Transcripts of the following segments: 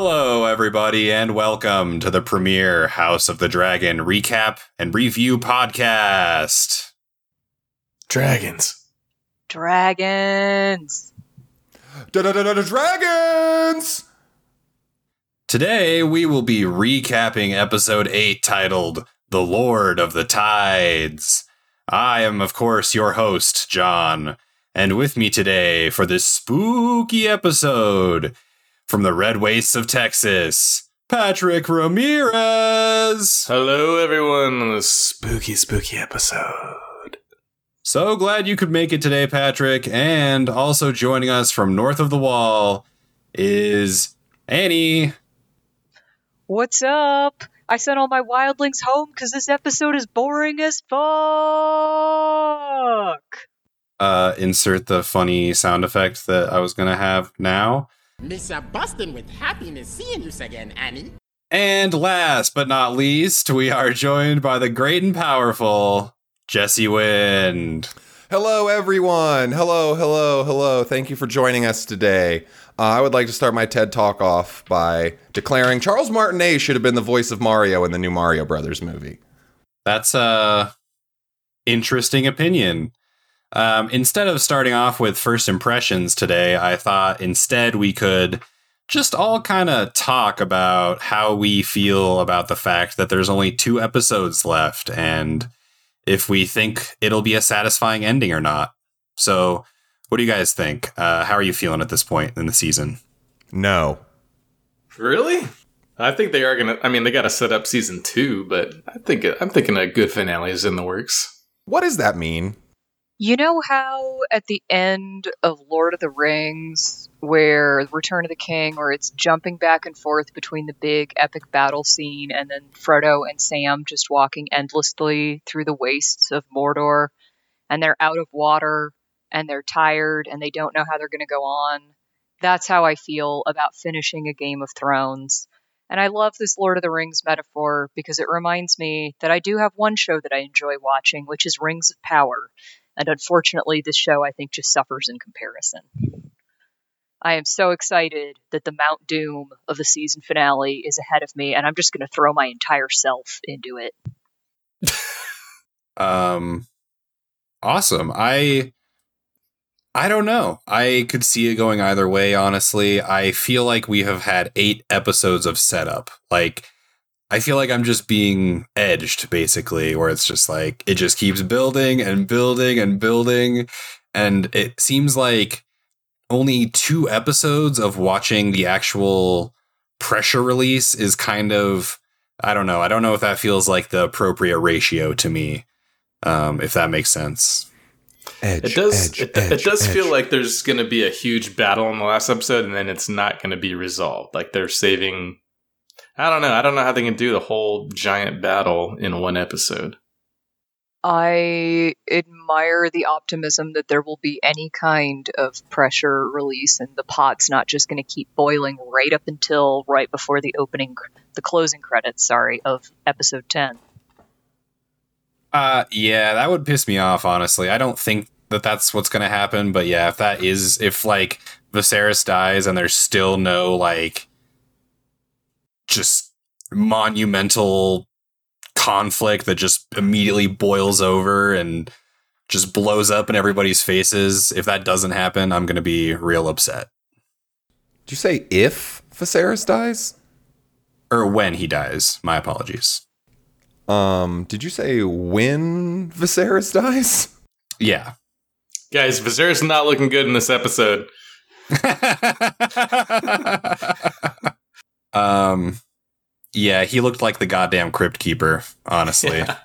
Hello, everybody, and welcome to the premiere House of the Dragon recap and review podcast. Dragons. Dragons. Dragons! Today, we will be recapping episode 8 titled The Lord of the Tides. I am, of course, your host, John, and with me today for this spooky episode from the red wastes of Texas, Patrick Ramirez. Hello, everyone, on this spooky, spooky episode. So glad you could make it today, Patrick. And also joining us from north of the wall is Annie. What's up? I sent all my wildlings home because this episode is boring as fuck. Uh, insert the funny sound effect that I was going to have now. Mr. Bustin with happiness seeing you again, Annie. And last but not least, we are joined by the great and powerful Jesse Wind. Hello, everyone. Hello, hello, hello. Thank you for joining us today. Uh, I would like to start my TED talk off by declaring Charles Martinet should have been the voice of Mario in the new Mario Brothers movie. That's a interesting opinion. Um, instead of starting off with first impressions today, I thought instead we could just all kind of talk about how we feel about the fact that there's only two episodes left and if we think it'll be a satisfying ending or not. So, what do you guys think? Uh, how are you feeling at this point in the season? No. Really? I think they are gonna. I mean, they got to set up season two, but I think I'm thinking a good finale is in the works. What does that mean? You know how at the end of Lord of the Rings, where Return of the King, where it's jumping back and forth between the big epic battle scene and then Frodo and Sam just walking endlessly through the wastes of Mordor, and they're out of water and they're tired and they don't know how they're going to go on. That's how I feel about finishing a Game of Thrones. And I love this Lord of the Rings metaphor because it reminds me that I do have one show that I enjoy watching, which is Rings of Power. And unfortunately, this show I think just suffers in comparison. I am so excited that the Mount Doom of the season finale is ahead of me, and I'm just going to throw my entire self into it. Um, awesome. I I don't know. I could see it going either way, honestly. I feel like we have had eight episodes of setup. Like, I feel like I'm just being edged, basically, where it's just like, it just keeps building and building and building. And it seems like only two episodes of watching the actual pressure release is kind of, I don't know. I don't know if that feels like the appropriate ratio to me, um, if that makes sense. Edge. It does. Edge, it, edge, it does edge. feel like there's going to be a huge battle in the last episode, and then it's not going to be resolved. Like they're saving. I don't know. I don't know how they can do the whole giant battle in one episode. I admire the optimism that there will be any kind of pressure release and the pot's not just going to keep boiling right up until right before the opening, the closing credits, sorry, of episode 10. Uh, yeah, that would piss me off. Honestly, I don't think that that's what's going to happen. But yeah, if that is, if like Viserys dies and there's still no like, just monumental conflict that just immediately boils over and just blows up in everybody's faces. If that doesn't happen, I'm going to be real upset. Did you say if Viserys dies? Or when he dies. My apologies. Um, did you say when Viserys dies? Yeah. Guys, Viserys is not looking good in this episode. um, yeah, he looked like the goddamn crypt keeper, honestly. Yeah.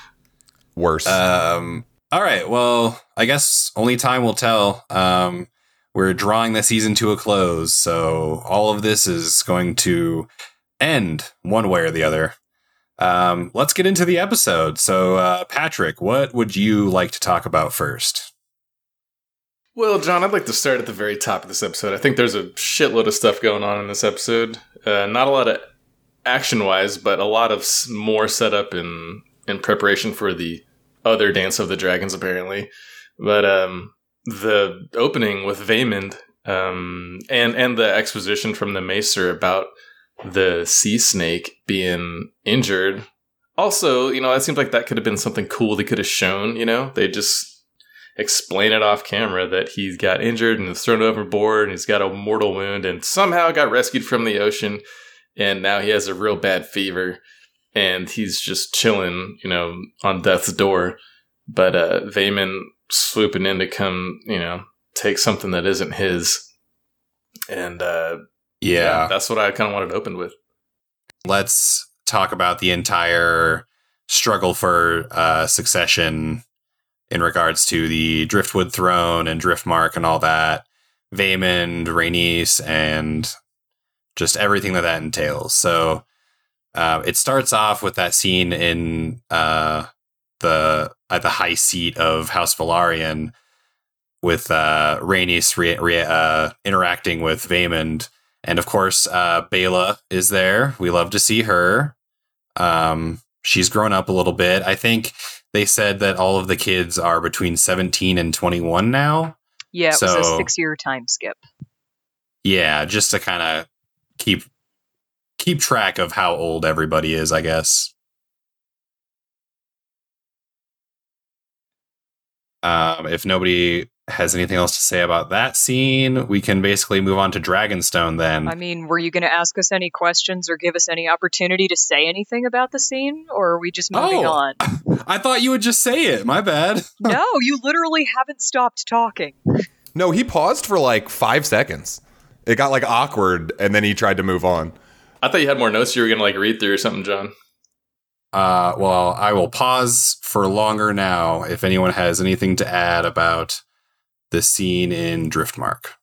Worse. Um, all right. Well, I guess only time will tell. Um, we're drawing the season to a close, so all of this is going to end one way or the other. Um, let's get into the episode. So, uh, Patrick, what would you like to talk about first? Well, John, I'd like to start at the very top of this episode. I think there's a shitload of stuff going on in this episode. Uh, not a lot of action wise, but a lot of more setup in in preparation for the other Dance of the Dragons, apparently. But um, the opening with Vaemond Um, and and the exposition from the Maester about the sea snake being injured. Also, you know, it seems like that could have been something cool they could have shown. You know, they just explain it off camera that he's got injured and was thrown overboard and he's got a mortal wound and somehow got rescued from the ocean and now he has a real bad fever and he's just chilling, you know, on death's door. But uh Vaemond swooping in to come, you know, take something that isn't his. And uh Yeah. that's what I kind of wanted to open with. Let's talk about the entire struggle for uh, succession in regards to the Driftwood throne and Driftmark and all that. Vaemond, Rhaenys, and just everything that that entails. So uh, it starts off with that scene in uh, the at the high seat of House Velaryon with uh, Rhaenys re- re- uh, interacting with Vaemond. And of course, uh, Baela is there. We love to see her. Um, she's grown up a little bit. I think they said that all of the kids are between 17 and 21 now. Yeah, it was a six year time skip. Yeah, just to kind of keep keep track of how old everybody is, I guess. Um, if nobody has anything else to say about that scene, we can basically move on to Dragonstone then. I mean, were you going to ask us any questions or give us any opportunity to say anything about the scene, or are we just moving Oh. on? I thought you would just say it. My bad. no, you literally haven't stopped talking. No, he paused for like five seconds. It got like awkward, and then he tried to move on. I thought you had more notes you were gonna like read through or something, John. Uh, well, I will pause for longer now if anyone has anything to add about the scene in Driftmark.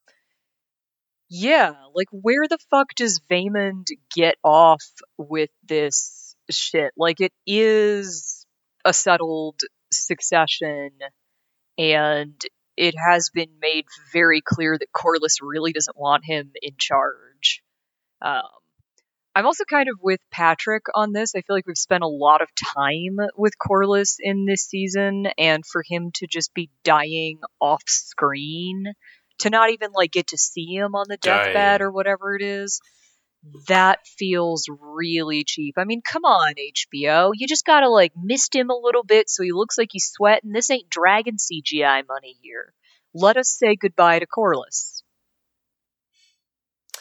Yeah, like where the fuck does Vaemond get off with this shit? Like it is a settled succession and it has been made very clear that Corlys really doesn't want him in charge. Um, I'm also kind of with Patrick on this. I feel like we've spent a lot of time with Corlys in this season, and for him to just be dying off screen, to not even like get to see him on the deathbed or whatever it is, that feels really cheap. I mean, come on, HBO. You just gotta like mist him a little bit so he looks like he's sweating. This ain't dragon CGI money here. Let us say goodbye to Corlys.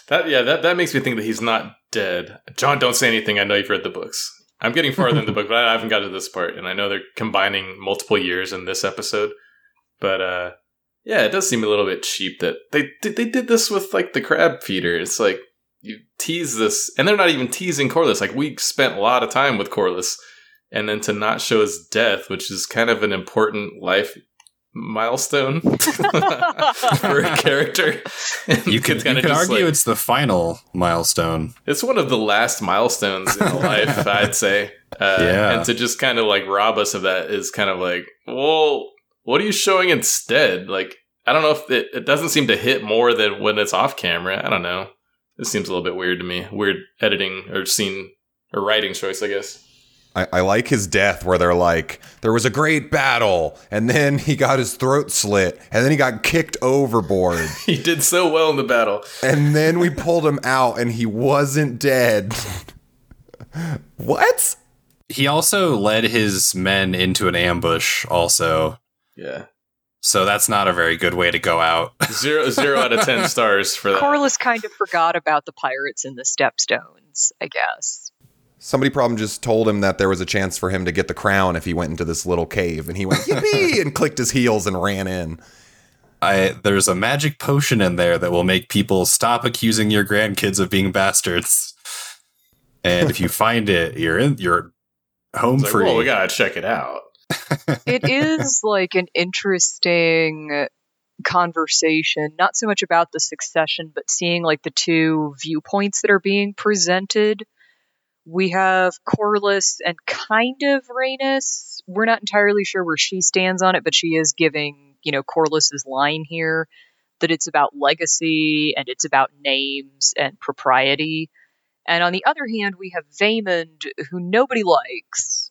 That yeah, that, that makes me think that he's not dead. John, don't say anything. I know you've read the books. I'm getting farther in the book, but I haven't got to this part, and I know they're combining multiple years in this episode. But uh, yeah, it does seem a little bit cheap that they they did this with like the crab feeder. It's like you tease this, and they're not even teasing Corlys. Like we spent a lot of time with Corlys, and then to not show his death, which is kind of an important life milestone for a character. You could, you could argue like- it's the final milestone. it's one of the last milestones in life, I'd say. Uh, Yeah. And to just kind of like rob us of that is kind of like, well, what are you showing instead? Like, I don't know if it, it doesn't seem to hit more than when it's off camera. I don't know. This seems a little bit weird to me. Weird editing or scene or writing choice, I guess. I, I like his death where they're like, there was a great battle, and then he got his throat slit, and then he got kicked overboard, He did so well in the battle. and then we pulled him out, and he wasn't dead. what? He also led his men into an ambush, also. Yeah. So that's not a very good way to go out. Zero, zero out of 10 stars for that. Corlys kind of forgot about the pirates and the Stepstones, I guess. Somebody probably just told him that there was a chance for him to get the crown if he went into this little cave, and he went yippee and clicked his heels and ran in. I there's a magic potion in there that will make people stop accusing your grandkids of being bastards. And if you find it, you're in you're home It's like, free. well, we gotta check it out. it is like an interesting conversation not so much about the succession but seeing like the two viewpoints that are being presented we have Corlys and kind of Rhaenys. We're not entirely sure where she stands on it, but she is giving, you know, Corlys's line here that it's about legacy and it's about names and propriety. And on the other hand, we have Vaemond, who nobody likes,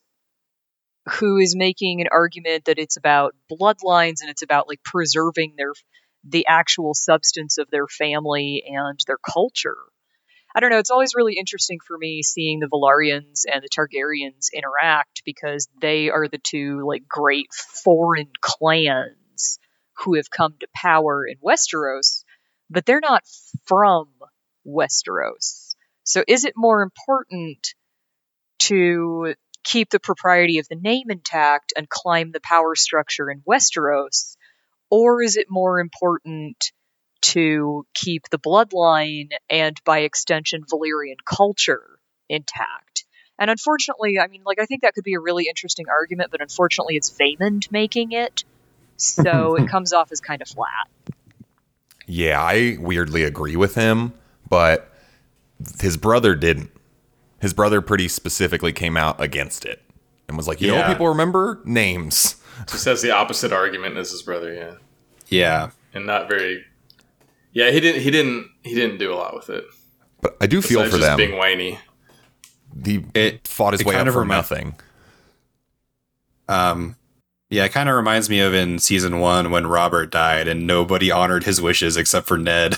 who is making an argument that it's about bloodlines and it's about like preserving their the actual substance of their family and their culture. I don't know, it's always really interesting for me seeing the Velaryons and the Targaryens interact because they are the two like great foreign clans who have come to power in Westeros, but they're not from Westeros. So is it more important to keep the propriety of the name intact and climb the power structure in Westeros? Or is it more important to keep the bloodline and by extension Valyrian culture intact? And unfortunately, I mean, like, I think that could be a really interesting argument, but unfortunately, it's Vaemond making it. So it comes off as kind of flat. Yeah, I weirdly agree with him, but his brother didn't. His brother pretty specifically came out against it and was like, you know what people remember? Names. Just has the opposite argument as his brother, yeah, Yeah. and not very. Yeah, he didn't. He didn't. He didn't do a lot with it. But I do feel Besides for just them. being whiny. he It fought his it way kind up of for remi- nothing. Um, yeah, it kind of reminds me of in season one when Robert died and nobody honored his wishes except for Ned.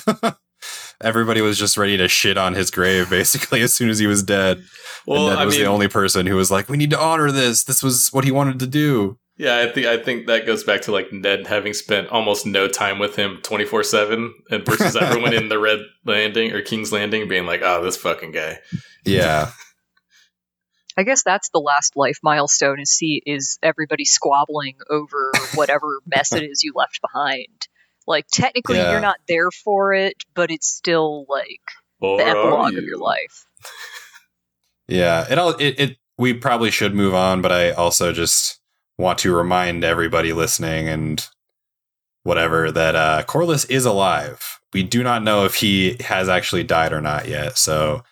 Everybody was just ready to shit on his grave basically as soon as he was dead. Well, and Ned I was mean, the only person who was like, "We need to honor this. This was what he wanted to do." Yeah, I think I think that goes back to like Ned having spent almost no time with him twenty four seven, and versus everyone in the Red Landing or King's Landing being like, "Oh, this fucking guy." Yeah, I guess that's the last life milestone is see is everybody squabbling over whatever mess it is you left behind. Like technically Yeah. you're not there for it, but it's still like Or the are epilogue of your life. yeah. It all it, it. We probably should move on, but I also just want to remind everybody listening and whatever that uh, Corlys is alive. We do not know if he has actually died or not yet, so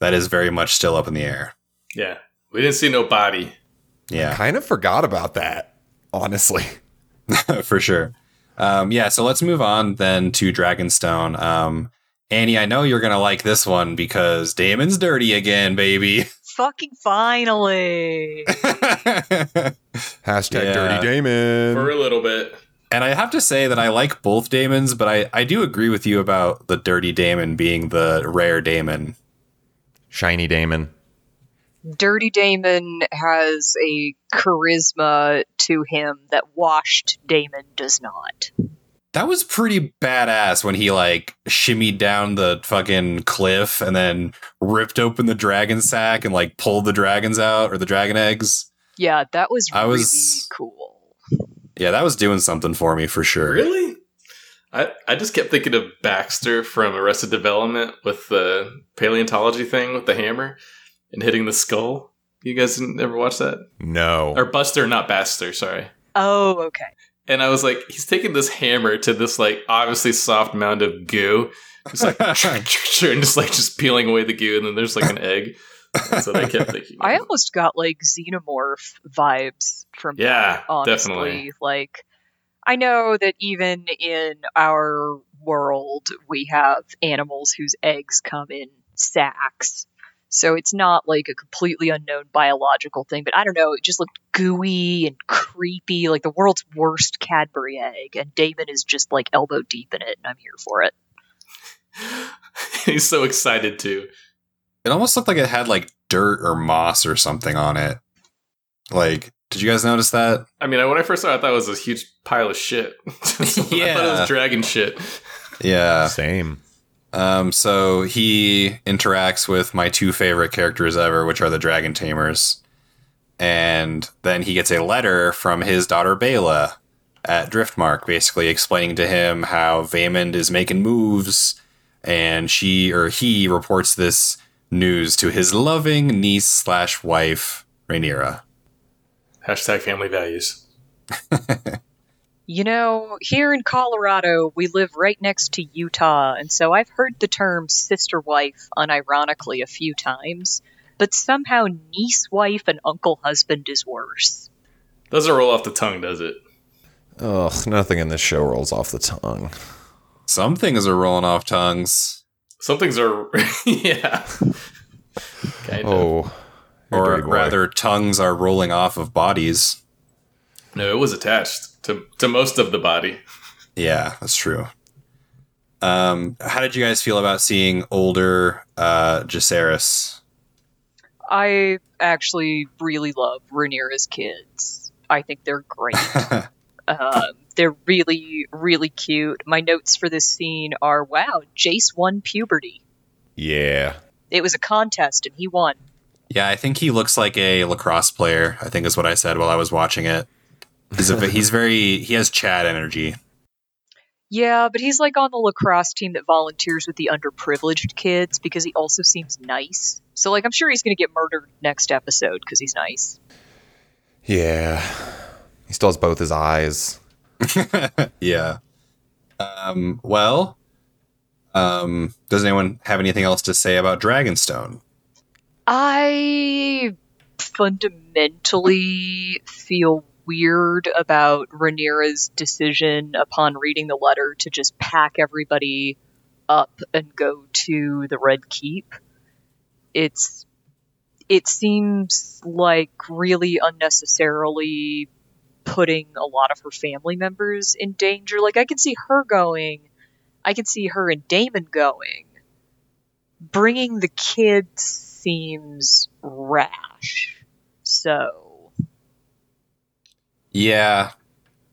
that is very much still up in the air. Yeah, we didn't see no body. Yeah. Kind of forgot about that, honestly. for sure. Um, yeah, so let's move on then to Dragonstone. Um, Annie, I know you're gonna like this one because Daemon's dirty again, baby. Fucking finally. Hashtag Yeah. Dirty Daemon. for a little bit. and I have to say that I like both Daemons, but I, I do agree with you about the dirty Daemon being the rare Daemon. Shiny Daemon. Dirty Daemon has a charisma to him that washed Daemon does not. That was pretty badass when he like shimmied down the fucking cliff and then ripped open the dragon sack and like pulled the dragons out or the dragon eggs. Yeah, that was I really was- cool. Yeah, that was doing something for me for sure. Really? I, I just kept thinking of Baxter from Arrested Development with the paleontology thing with the hammer and hitting the skull. You guys didn't ever watch that? No. Or Buster, not Baxter, sorry. Oh, okay. And I was like, he's taking this hammer to this like obviously soft mound of goo. It's like and just like just peeling away the goo, and then there's like an egg. That's what I kept thinking. I almost got like xenomorph vibes from Yeah, that, honestly. definitely. Like I know that even in our world we have animals whose eggs come in sacks. So it's not like a completely unknown biological thing, but I don't know, it just looked gooey and creepy, like the world's worst Cadbury egg, and Daemon is just like elbow deep in it, and I'm here for it. he's so excited too. It almost looked like it had like dirt or moss or something on it. Like, did you guys notice that? I mean, when I first saw it, I thought it was a huge pile of shit. yeah. I thought it was dragon shit. Yeah. Same. Um, so he interacts with my two favorite characters ever, which are the Dragon Tamers. And then he gets a letter from his daughter Baela at Driftmark, basically explaining to him how Vaemond is making moves, and she or he reports this news to his loving niece slash wife, Rhaenyra. Hashtag family values. You know, here in Colorado, we live right next to Utah, and so I've heard the term sister wife unironically a few times, but somehow niece wife and uncle husband is worse. Doesn't roll off the tongue, does it? Ugh, nothing in this show rolls off the tongue. Some things are rolling off tongues, Some things are, yeah. kind of. Oh. you're or dirty boy. rather, tongues are rolling off of bodies. No, it was attached to to most of the body. Yeah, that's true. Um, how did you guys feel about seeing older uh, Jacaerys? I actually really love Rhaenyra's kids. I think they're great. um, they're really, really cute. My notes for this scene are wow, Jace won puberty. Yeah. It was a contest and he won. Yeah, I think he looks like a lacrosse player. I think is what I said while I was watching it. He's a, he's very he has Chad energy. Yeah, but he's like on the lacrosse team that volunteers with the underprivileged kids because he also seems nice. So like I'm sure he's going to get murdered next episode because he's nice. Yeah. He still has both his eyes. yeah. Um, well, um, does anyone have anything else to say about Dragonstone? I fundamentally feel weird about Rhaenyra's decision upon reading the letter to just pack everybody up and go to the Red Keep. It's it seems like really unnecessarily putting a lot of her family members in danger. Like I can see her going, I can see her and Daemon going. Bringing the kids seems rash. So Yeah.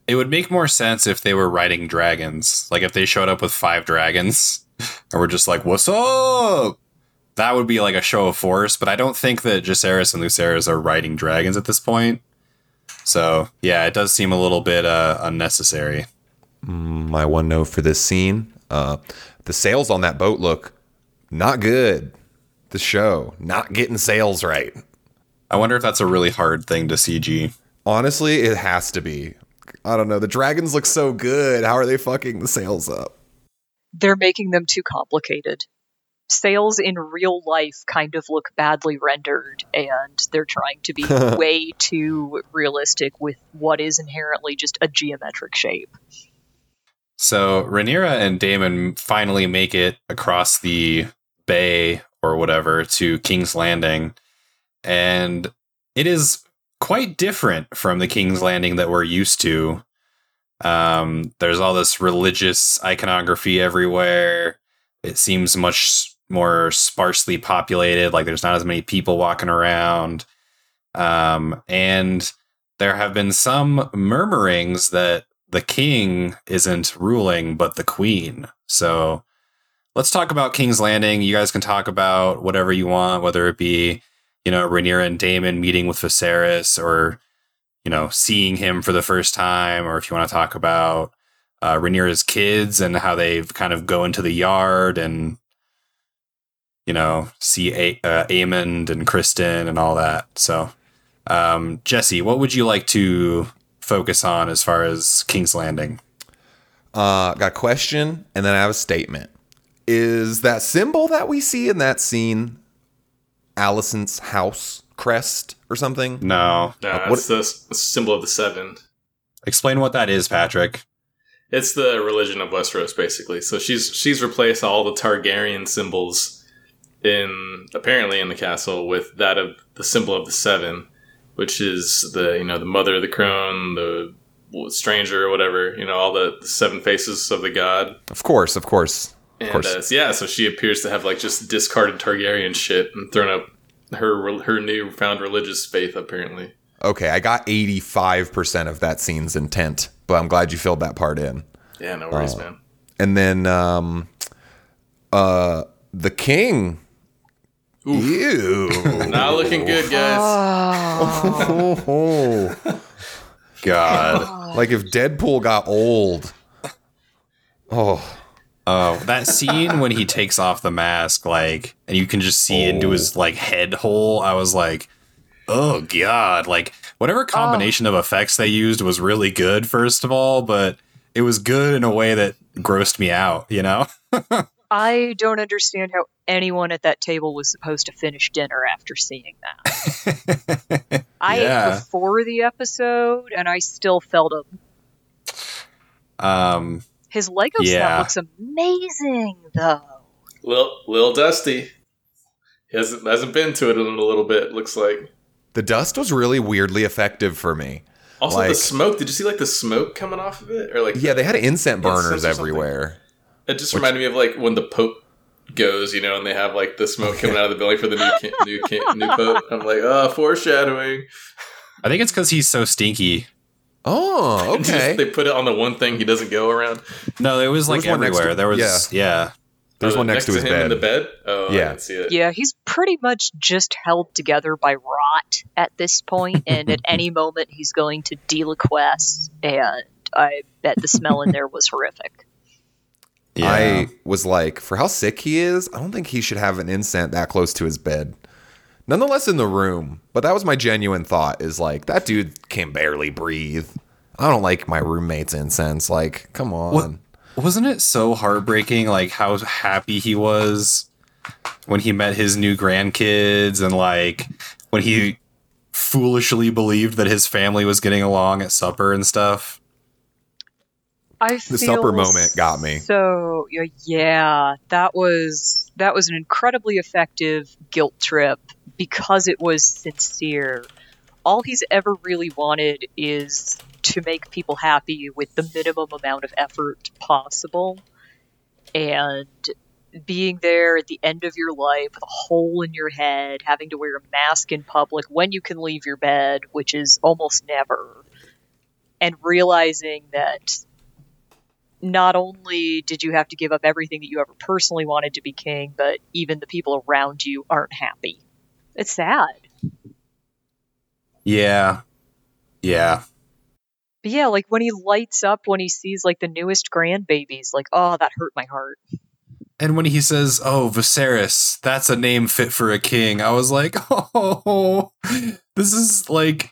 It would make more sense if they were riding dragons. Like if they showed up with five dragons and were just like, "What's up?" That would be like a show of force, but I don't think that Jacaerys and Lucerys are riding dragons at this point. So, yeah, it does seem a little bit uh, unnecessary. My one note for this scene uh, the sails on that boat look not good. The show, not getting sails right. I wonder if that's a really hard thing to CG. Honestly, it has to be. I don't know. The dragons look so good. How are they fucking the sails up? they're making them too complicated. Sales in real life kind of look badly rendered, and they're trying to be way too realistic with what is inherently just a geometric shape. So Rhaenyra and Daemon finally make it across the bay or whatever to King's Landing, and it is quite different from the King's Landing that we're used to. Um, there's all this religious iconography everywhere. It seems much more sparsely populated. Like there's not as many people walking around. Um, and there have been some murmurings that the king isn't ruling, but the queen. So let's talk about King's Landing. You guys can talk about whatever you want, whether it be, you know, Rhaenyra and Daemon meeting with Viserys or, you know, seeing him for the first time, or if you want to talk about uh, Rhaenyra's kids and how they've kind of go into the yard and, you know, see a- uh, Aemond and Criston and all that. So, um, Jesse, what would you like to focus on as far as King's Landing? Uh, got a question, and then I have a statement. Is that symbol that we see in that scene Alicent's house crest or something? No. No, Uh, that's the symbol of the seven. Explain what that is, Patrick. It's the religion of Westeros, basically. So she's she's replaced all the Targaryen symbols in apparently in the castle with that of the symbol of the seven, which is the you know the mother of the crone, the stranger or whatever. You know all the, the seven faces of the god. Of course, of course. And course. uh, yeah, so she appears to have like just discarded Targaryen shit and thrown up her her newfound religious faith. Apparently, Okay, I got 85% of that scene's intent, but I'm glad you filled that part in. yeah, no worries, man. And then um uh the king. Ew. Not looking good, guys. Oh. God. like if Deadpool got old. Oh, Oh, that scene when he takes off the mask, like, and you can just see into his like head hole. I was like, oh god, like whatever combination of effects they used was really good. First of all, but it was good in a way that grossed me out. You know? I don't understand how anyone at that table was supposed to finish dinner after seeing that. I Yeah. ate before the episode, and I still felt him. um, His Lego Yeah. set looks amazing, though. Lil, little Dusty. He hasn't hasn't been to it in a little bit. Looks like. the dust was really weirdly effective for me. Also, the smoke. Did you see like the smoke coming off of it, or like Yeah, they had incense burners everywhere. It just reminded me of like when the Pope goes, you know, and they have like the smoke coming out of the building for the new ki- new ki- new Pope. I'm like, oh, foreshadowing. I think it's because he's so stinky. Oh, And just- okay. they put it on the one thing he doesn't go around. No, it was There like was one next everywhere. to- there was yeah. There's Oh, uh, one next, to his him bed. in the bed. Oh, Yeah. didn't see it. Yeah, he's pretty much just held together by rot at this point, and at any moment he's going to deliquesce, and I bet the smell in there was horrific. Yeah. I was like, for how sick he is, I don't think he should have an incense that close to his bed. Nonetheless, in the room, but that was my genuine thought is like, that dude can barely breathe. I don't like my roommate's incense. Like, come on. What- Wasn't it so heartbreaking like how happy he was when he met his new grandkids and like when he foolishly believed that his family was getting along at supper and stuff? I The supper moment got me. So yeah, yeah, that was that was an incredibly effective guilt trip because it was sincere. All he's ever really wanted is to make people happy with the minimum amount of effort possible. And being there at the end of your life with a hole in your head, having to wear a mask in public when you can leave your bed, which is almost never, and realizing that not only did you have to give up everything that you ever personally wanted to be king, but even the people around you aren't happy. It's sad. Yeah. Yeah. But yeah, like when he lights up when he sees like the newest grandbabies, like, oh, that hurt my heart. And when he says, "Oh, Viserys, that's a name fit for a king," I was like, "Oh, this is like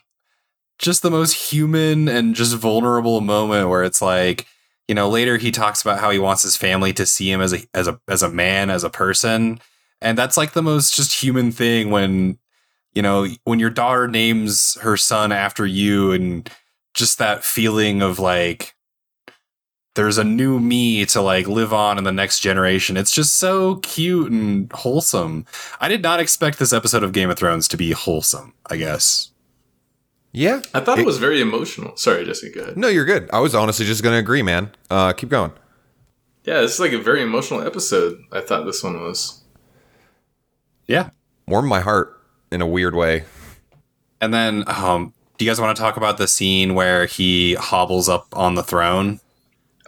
just the most human and just vulnerable moment where it's like, you know, later he talks about how he wants his family to see him as a as a as a man, as a person, and that's like the most just human thing when you know, when your daughter names her son after you and just that feeling of like there's a new me to like live on in the next generation. It's just so cute and wholesome. I did not expect this episode of Game of Thrones to be wholesome, I guess. Yeah. I thought it, It- was very emotional. Sorry, Jesse, go ahead. No, you're good. I was honestly just going to agree, man. Uh, keep going. Yeah, this is like a very emotional episode. I thought this one was. Yeah. Warmed my heart in a weird way. And then um do you guys want to talk about the scene where he hobbles up on the throne?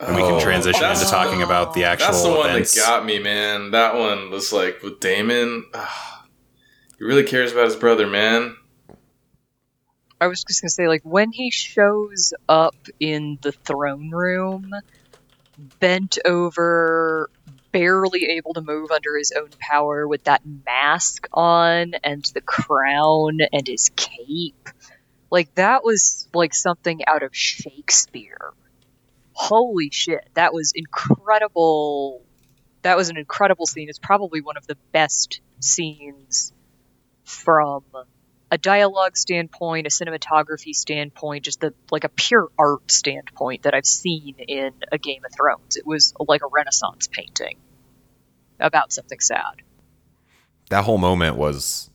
And we can Oh. transition into That's- talking about the actual That's the one events. that got me, man. That one was like with Daemon. ah, he really cares about his brother, man. I was just gonna say, like, when he shows up in the throne room, bent over, barely able to move under his own power, with that mask on and the crown and his cape, like, that was like something out of Shakespeare. Holy shit, that was incredible. That was an incredible scene. It's probably one of the best scenes from a dialogue standpoint, a cinematography standpoint, just the like a pure art standpoint that I've seen in a Game of Thrones. It was like a Renaissance painting about something sad. that whole moment was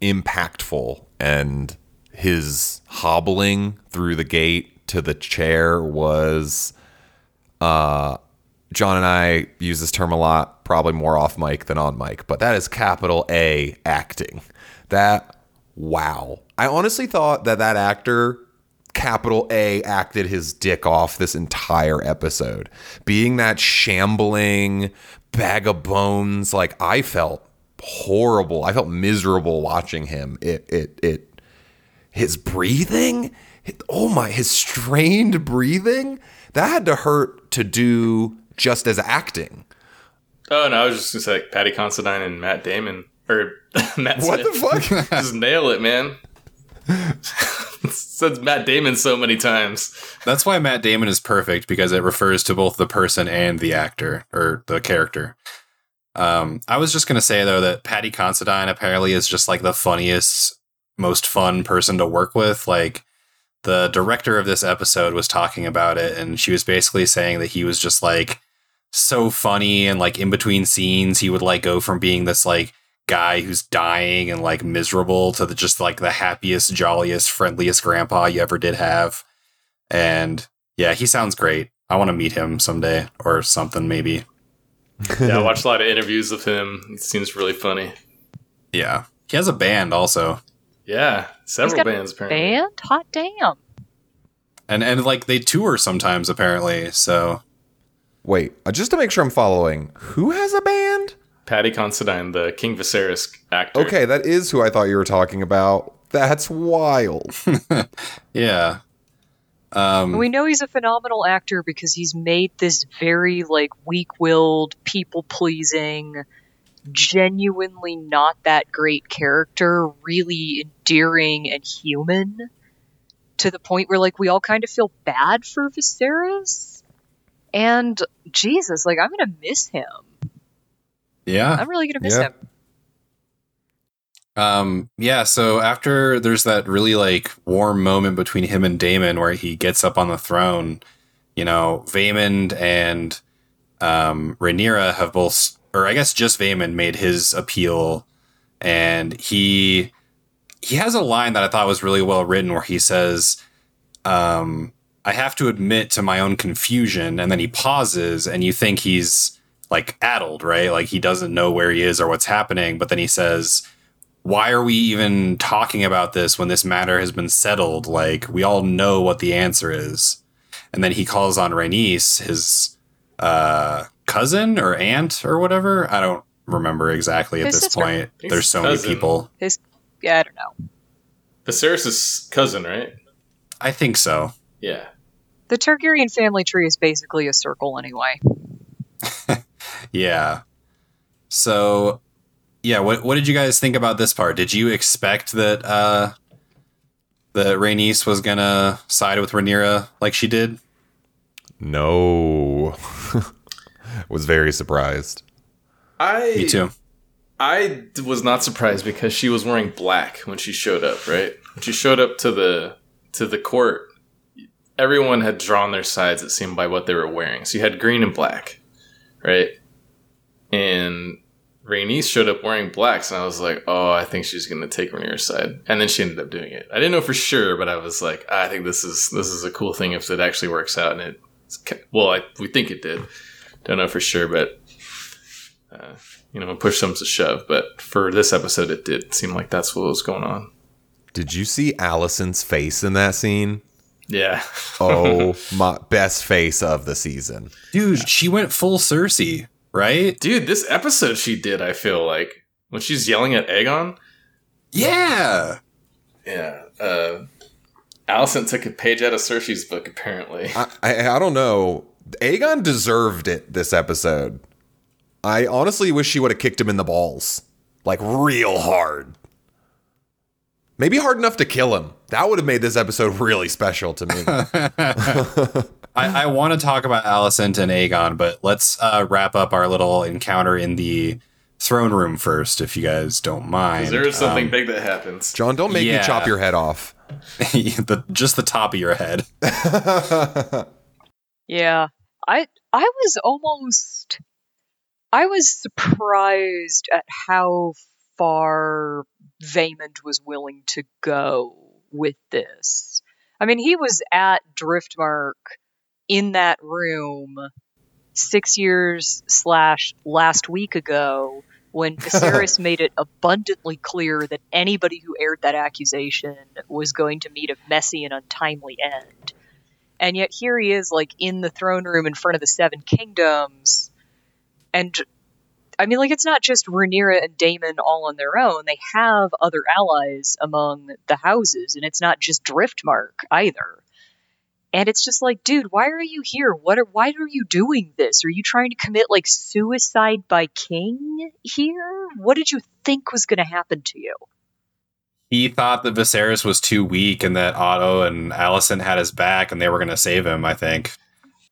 impactful and his hobbling through the gate to the chair was uh John and I use this term a lot, probably more off mic than on mic, but that is capital A acting. That wow. I honestly thought that that actor capital A acted his dick off this entire episode. Being that shambling bag of bones, like I felt horrible. I felt miserable watching him. It it it his breathing, oh my, his strained breathing, that had to hurt to do just as acting. Oh no, I was just gonna say like Paddy Considine and Matt Damon or Matt. What Smith. the fuck? just nail it, man. Says Matt Damon so many times. That's why Matt Damon is perfect because it refers to both the person and the actor or the character. Um, I was just gonna say though that Paddy Considine apparently is just like the funniest, most fun person to work with. Like the director of this episode was talking about it, and she was basically saying that he was just like so funny and like in between scenes he would like go from being this like guy who's dying and like miserable to the just like the happiest, jolliest, friendliest grandpa you ever did have. And yeah, he sounds great. I want to meet him someday or something, maybe. yeah, I watched a lot of interviews of him. It seems really funny. Yeah. He has a band also. Yeah, several got a bands apparently. Band? Hot damn. And and like they tour sometimes apparently. So Wait, uh, just to make sure I'm following, who has a band? Paddy Considine, the King Viserys actor. Okay, that is who I thought you were talking about. That's wild. yeah. Um We know he's a phenomenal actor because he's made this very like weak-willed, people-pleasing, genuinely not that great character really endearing and human to the point where like we all kind of feel bad for Viserys. And Jesus, like I'm gonna miss him. Yeah. I'm really gonna miss Yeah. him. Um, yeah, so after there's that really like warm moment between him and Daemon where he gets up on the throne, you know, Vaemond and um Rhaenyra have both or I guess just Vaemond made his appeal and he he has a line that I thought was really well written where he says, um, I have to admit to my own confusion, and then he pauses and you think he's like addled, right? Like he doesn't know where he is or what's happening, but then he says, why are we even talking about this when this matter has been settled? Like we all know what the answer is. And then he calls on Rhaenys, his uh, cousin or aunt or whatever. I don't remember exactly at this sister. point. His There's so cousin. many people. His yeah, I don't know. Viserys' cousin, right? I think so. Yeah. The Targaryen family tree is basically a circle anyway. Yeah. So, yeah. What what did you guys think about this part? Did you expect that uh, that Rhaenys was gonna side with Rhaenyra like she did? No. Was very surprised. I Me too. I was not surprised because she was wearing black when she showed up, right? When she showed up to the to the court, everyone had drawn their sides it seemed by what they were wearing. So you had green and black, right? And Rhaenys showed up wearing blacks, and I was like, "Oh, I think she's going to take Rhaenyra's side." And then she ended up doing it. I didn't know for sure, but I was like, "I think this is this is a cool thing if it actually works out." And it, well, I, we think it did. Don't know for sure, but uh, you know, push comes to shove. But for this episode, it did seem like that's what was going on. Did you see Alicent's face in that scene? Yeah. Oh, my best face of the season. Dude, she went full Cersei, right? Dude, this episode she did, I feel like. When she's yelling at Aegon. Yeah. Yeah. Uh, Alicent took a page out of Cersei's book, apparently. I, I I don't know. Aegon deserved it this episode. I honestly wish she would have kicked him in the balls. Like real hard. Maybe hard enough to kill him. That would have made this episode really special to me. I, I want to talk about Alicent and Aegon, but let's uh, wrap up our little encounter in the throne room first, if you guys don't mind. there is something Um, big that happens. John, don't make Yeah. me chop your head off. the, just the top of your head. Yeah. I I was almost I was surprised at how far Vaemond was willing to go with this. I mean, he was at Driftmark in that room six years slash last week ago when Viserys made it abundantly clear that anybody who aired that accusation was going to meet a messy and untimely end. And yet here he is, like in the throne room in front of the Seven Kingdoms, and I mean, like it's not just Rhaenyra and Daemon all on their own. They have other allies among the houses, and it's not just Driftmark either. And it's just like, dude, why are you here? What are why are you doing this? Are you trying to commit like suicide by king here? What did you think was going to happen to you? He thought that Viserys was too weak and that Otto and Alicent had his back and they were going to save him, I think.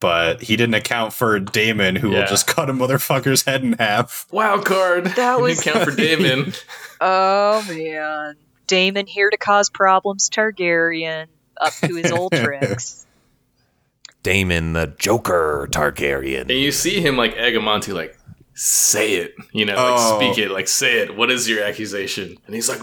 But he didn't account for Daemon, who Yeah. will just cut a motherfucker's head in half. Wild card. That was- Didn't count for Daemon. Oh man, Daemon here to cause problems. Targaryen up to his old tricks. Daemon the Joker Targaryen. and you see him like egg Monty, like, say it. You know, like Oh. speak it, like say it. What is your accusation? And he's like,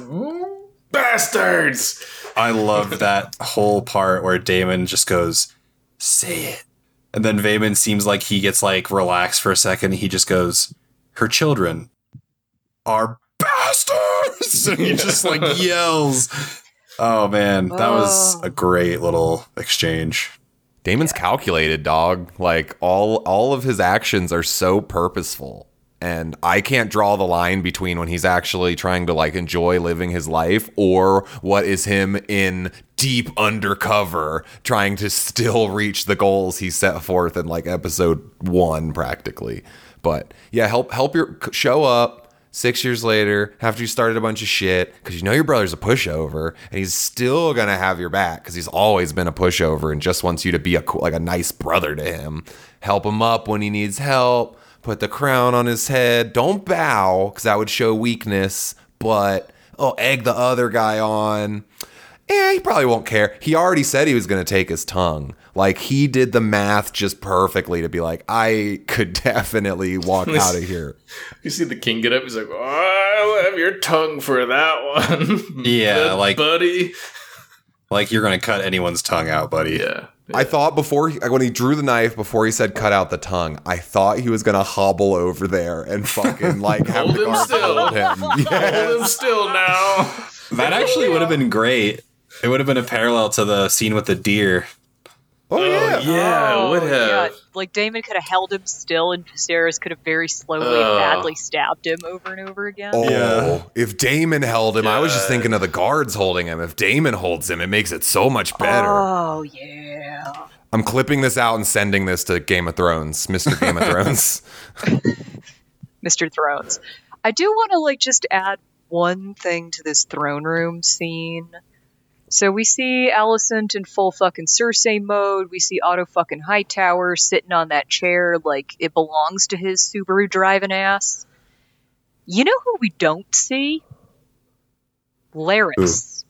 bastards. I love that whole part where Daemon just goes, say it, And then Vaemond seems like he gets like relaxed for a second. He just goes, "Her children are bastards," and he just like yells. Oh man, that was Oh. a great little exchange. Daemon's calculated, dog. Like all all of his actions are so purposeful. And I can't draw the line between when he's actually trying to like enjoy living his life or what is him in deep undercover trying to still reach the goals he set forth in like episode 1 practically. But yeah, help help your show up six years later after you started a bunch of shit because you know your brother's a pushover and he's still gonna have your back because he's always been a pushover and just wants you to be a like a nice brother to him help him up when he needs help put the crown on his head don't bow because that would show weakness but oh egg the other guy on yeah, he probably won't care. He already said he was going to take his tongue. Like he did the math just perfectly to be like, I could definitely walk out of here. You see the king get up. He's like, oh, "I'll have your tongue for that one." Yeah, like- buddy. Like you're gonna cut anyone's tongue out, buddy. Yeah. I thought before he, when he drew the knife, before he said cut out the tongue, I thought he was gonna hobble over there and fucking like have Hold the him guards still. hold him. Yes. Hold him still now. That actually would have been great. It would have been a parallel to the scene with the deer. Oh, oh yeah. yeah, Oh, would have. yeah. Like Daemon could have held him still, and Viserys could have very slowly Oh. and badly stabbed him over and over again. Oh, Yeah. if Daemon held him, I was just thinking of the guards holding him. If Daemon holds him, it makes it so much better. Oh yeah. I'm clipping this out and sending this to Game of Thrones, Mr. Game of Thrones. Mr. Thrones. I do want to like just add one thing to this throne room scene. So we see Alicent in full fucking Cersei mode. We see Otto fucking Hightower sitting on that chair like it belongs to his Subaru driving ass. You know who we don't see? Larys.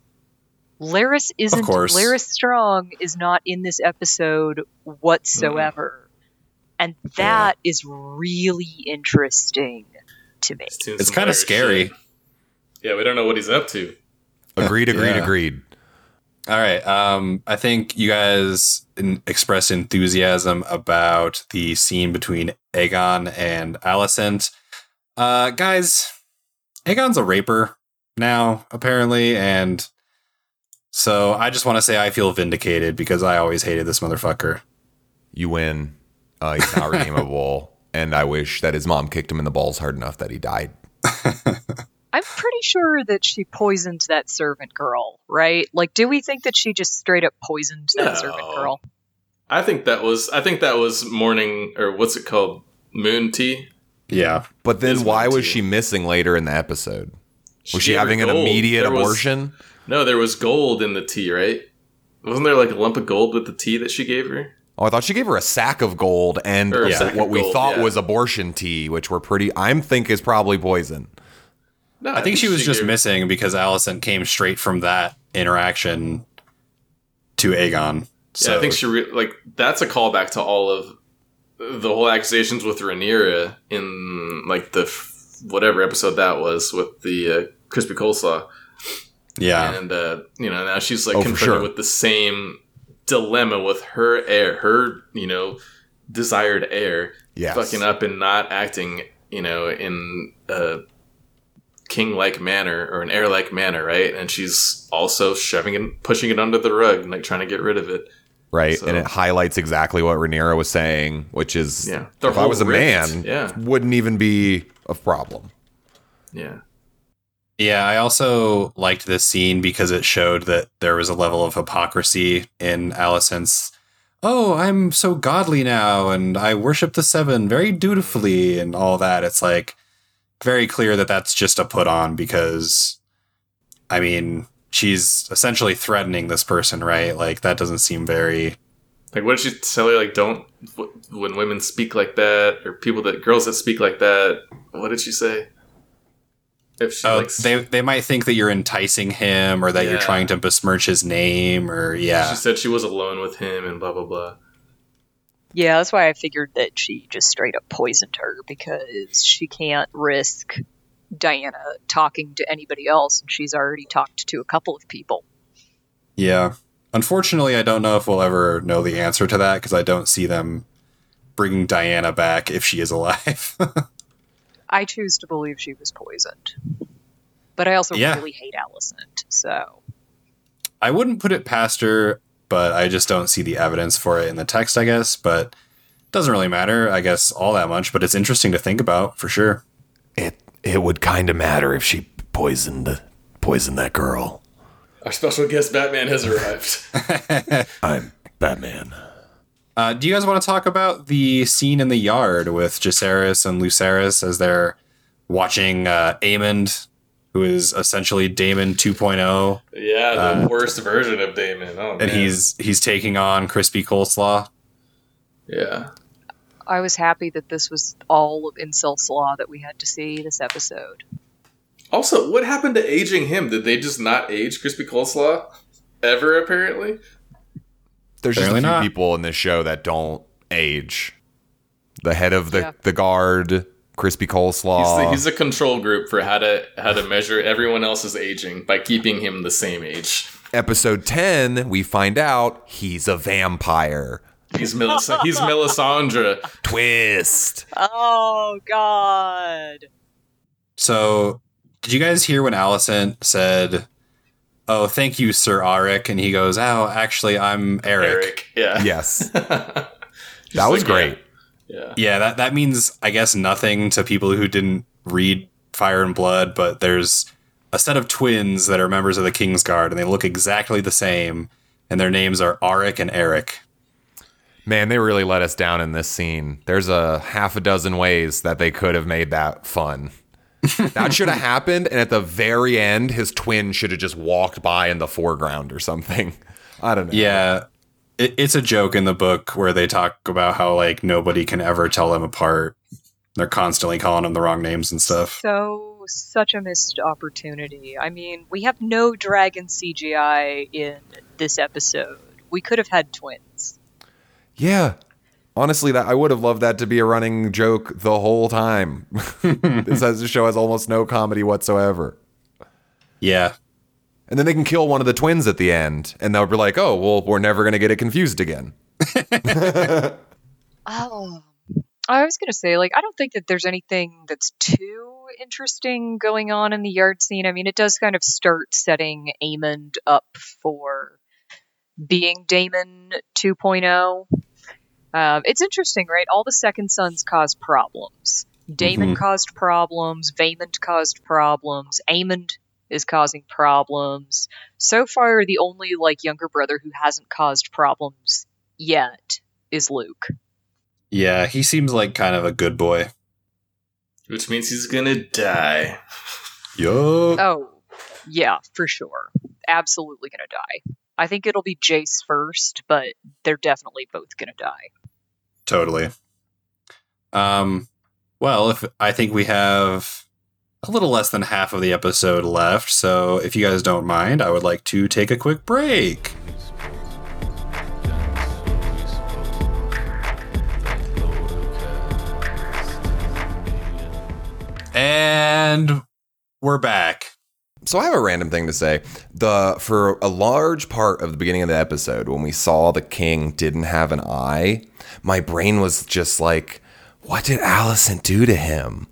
Larys isn't. course. Larys Strong is not in this episode whatsoever. And that is really interesting to me. It's kind of scary. shit. Yeah, we don't know what he's up to. agreed, agreed, Yeah. agreed. All right. Um, I think you guys in- expressed enthusiasm about the scene between Aegon and Alicent. Uh, guys, Aegon's a raper now, apparently, and so I just want to say I feel vindicated because I always hated this motherfucker. You win. Uh, he's not redeemable. And I wish that his mom kicked him in the balls hard enough that he died. I'm pretty sure that she poisoned that servant girl, right? Like, do we think that she just straight up poisoned that servant girl? I think that was. I think that was morning or what's it called? Moon tea. Yeah. But then why was too. she missing later in the episode? Was she, gave her having an gold. immediate There was- abortion? No, there was gold in the tea, right? Wasn't there like a lump of gold with the tea that she gave her? Oh, I thought she gave her a sack of gold and Or a what of we gold, thought yeah. was abortion tea, which were pretty. I'm think is probably poison. No, I think she was just gave- missing because Alicent came straight from that interaction to Aegon. So yeah, I think she re- like that's a callback to all of the whole accusations with Rhaenyra in like the f- whatever episode that was with the uh, crispy coleslaw, yeah. and uh, you know now she's like Oh, confronted sure. with the same dilemma with her heir, her you know desired heir, Yes. fucking up and not acting you know in a king like manner or an heir like manner, right? And she's also shoving it, pushing it under the rug, and like trying to get rid of it. right? So- and it highlights exactly what Rhaenyra was saying, which is Yeah. The if I was a rift, man, yeah. wouldn't even be a problem. Yeah. Yeah, I also liked this scene because it showed that there was a level of hypocrisy in Alicent's. Oh, I'm so godly now, and I worship the seven very dutifully, and all that. It's like very clear that that's just a put on because, I mean, she's essentially threatening this person, right? Like that doesn't seem very. Like, what did she tell her? Like, don't when women speak like that, or people that girls that speak like that. What did she say? If she Oh, like, they they might think that you're enticing him, or that you're trying to besmirch his name, or yeah. she said she was alone with him, and blah blah blah. Yeah, that's why I figured that she just straight up poisoned her because she can't risk Dyana talking to anybody else, and she's already talked to a couple of people. Yeah. Unfortunately, I don't know if we'll ever know the answer to that because I don't see them bringing Dyana back if she is alive. I choose to believe she was poisoned. But I also Yeah. really hate Alicent, so I wouldn't put it past her, but I just don't see the evidence for it in the text, I guess. But it doesn't really matter, I guess, all that much. But it's interesting to think about for sure. It it would kind of matter if she poisoned poisoned that girl. Our special guest Batman has arrived. I'm Batman. Uh, do you guys want to talk about the scene in the yard with Jacaerys and Lucerys as they're watching uh, Aemond, who is essentially Daemon 2.0, yeah, the worst version of Daemon. Oh man. and he's he's taking on Crispy Coleslaw? yeah. I was happy that this was all of Incel Slaw that we had to see this episode. Also, what happened to aging him? Did they just not age Crispy Coleslaw ever? Apparently. There's just a few not. people in this show that don't age. The head of the, Yeah. the guard, Crispy He's, Coleslaw. the, he's a control group for how to how to measure everyone else's aging by keeping him the same age. Episode 10, we find out he's a vampire. He's Melis- he's Melisandre. Twist. Oh God! So, did you guys hear when Alicent said, "Oh, thank you, Sir Arryk," and he goes, "Oh, actually, I'm Eric." Eric. Yeah. Yes. That was like, great. Yeah. Yeah, that that means I guess nothing to people who didn't read Fire and Blood, but there's a set of twins that are members of the King's Guard, and they look exactly the same, and their names are Arryk and Eric. Man, they really let us down in this scene. There's a half a dozen ways that they could have made that fun. That should have happened, and at the very end, his twin should have just walked by in the foreground or something. I don't know. Yeah, it, it's a joke in the book where they talk about how like nobody can ever tell them apart. They're constantly calling them the wrong names and stuff. So such a missed opportunity. I mean, we have no dragon CGI in this episode. We could have had twins. Yeah. Honestly, that I would have loved that to be a running joke the whole time. this has, this show has almost no comedy whatsoever. Yeah, And then they can kill one of the twins at the end, and they'll be like, "Oh, well, we're never going to get it confused again." Oh. I was going to say, like, I don't think that there's anything that's too interesting going on in the yard scene. I mean, it does kind of start setting Aemond up for being Daemon 2.0. Um, it's interesting, right? All the second sons cause problems. Daemon Mhm. caused problems. Vaemond caused problems. Aemond is causing problems. So far, the only like younger brother who hasn't caused problems yet is Luke. yeah, he seems like kind of a good boy. Which means he's gonna die. Yo. Oh, yeah, for sure. Absolutely gonna die. I think it'll be Jace first, but they're definitely both gonna die. Totally. Um, well, if I think we have a little less than half of the episode left, so if you guys don't mind, I would like to take a quick break. And we're back. So I have a random thing to say. The for a large part of the beginning of the episode, when we saw the king didn't have an eye, my brain was just like, "What did Alicent do to him?"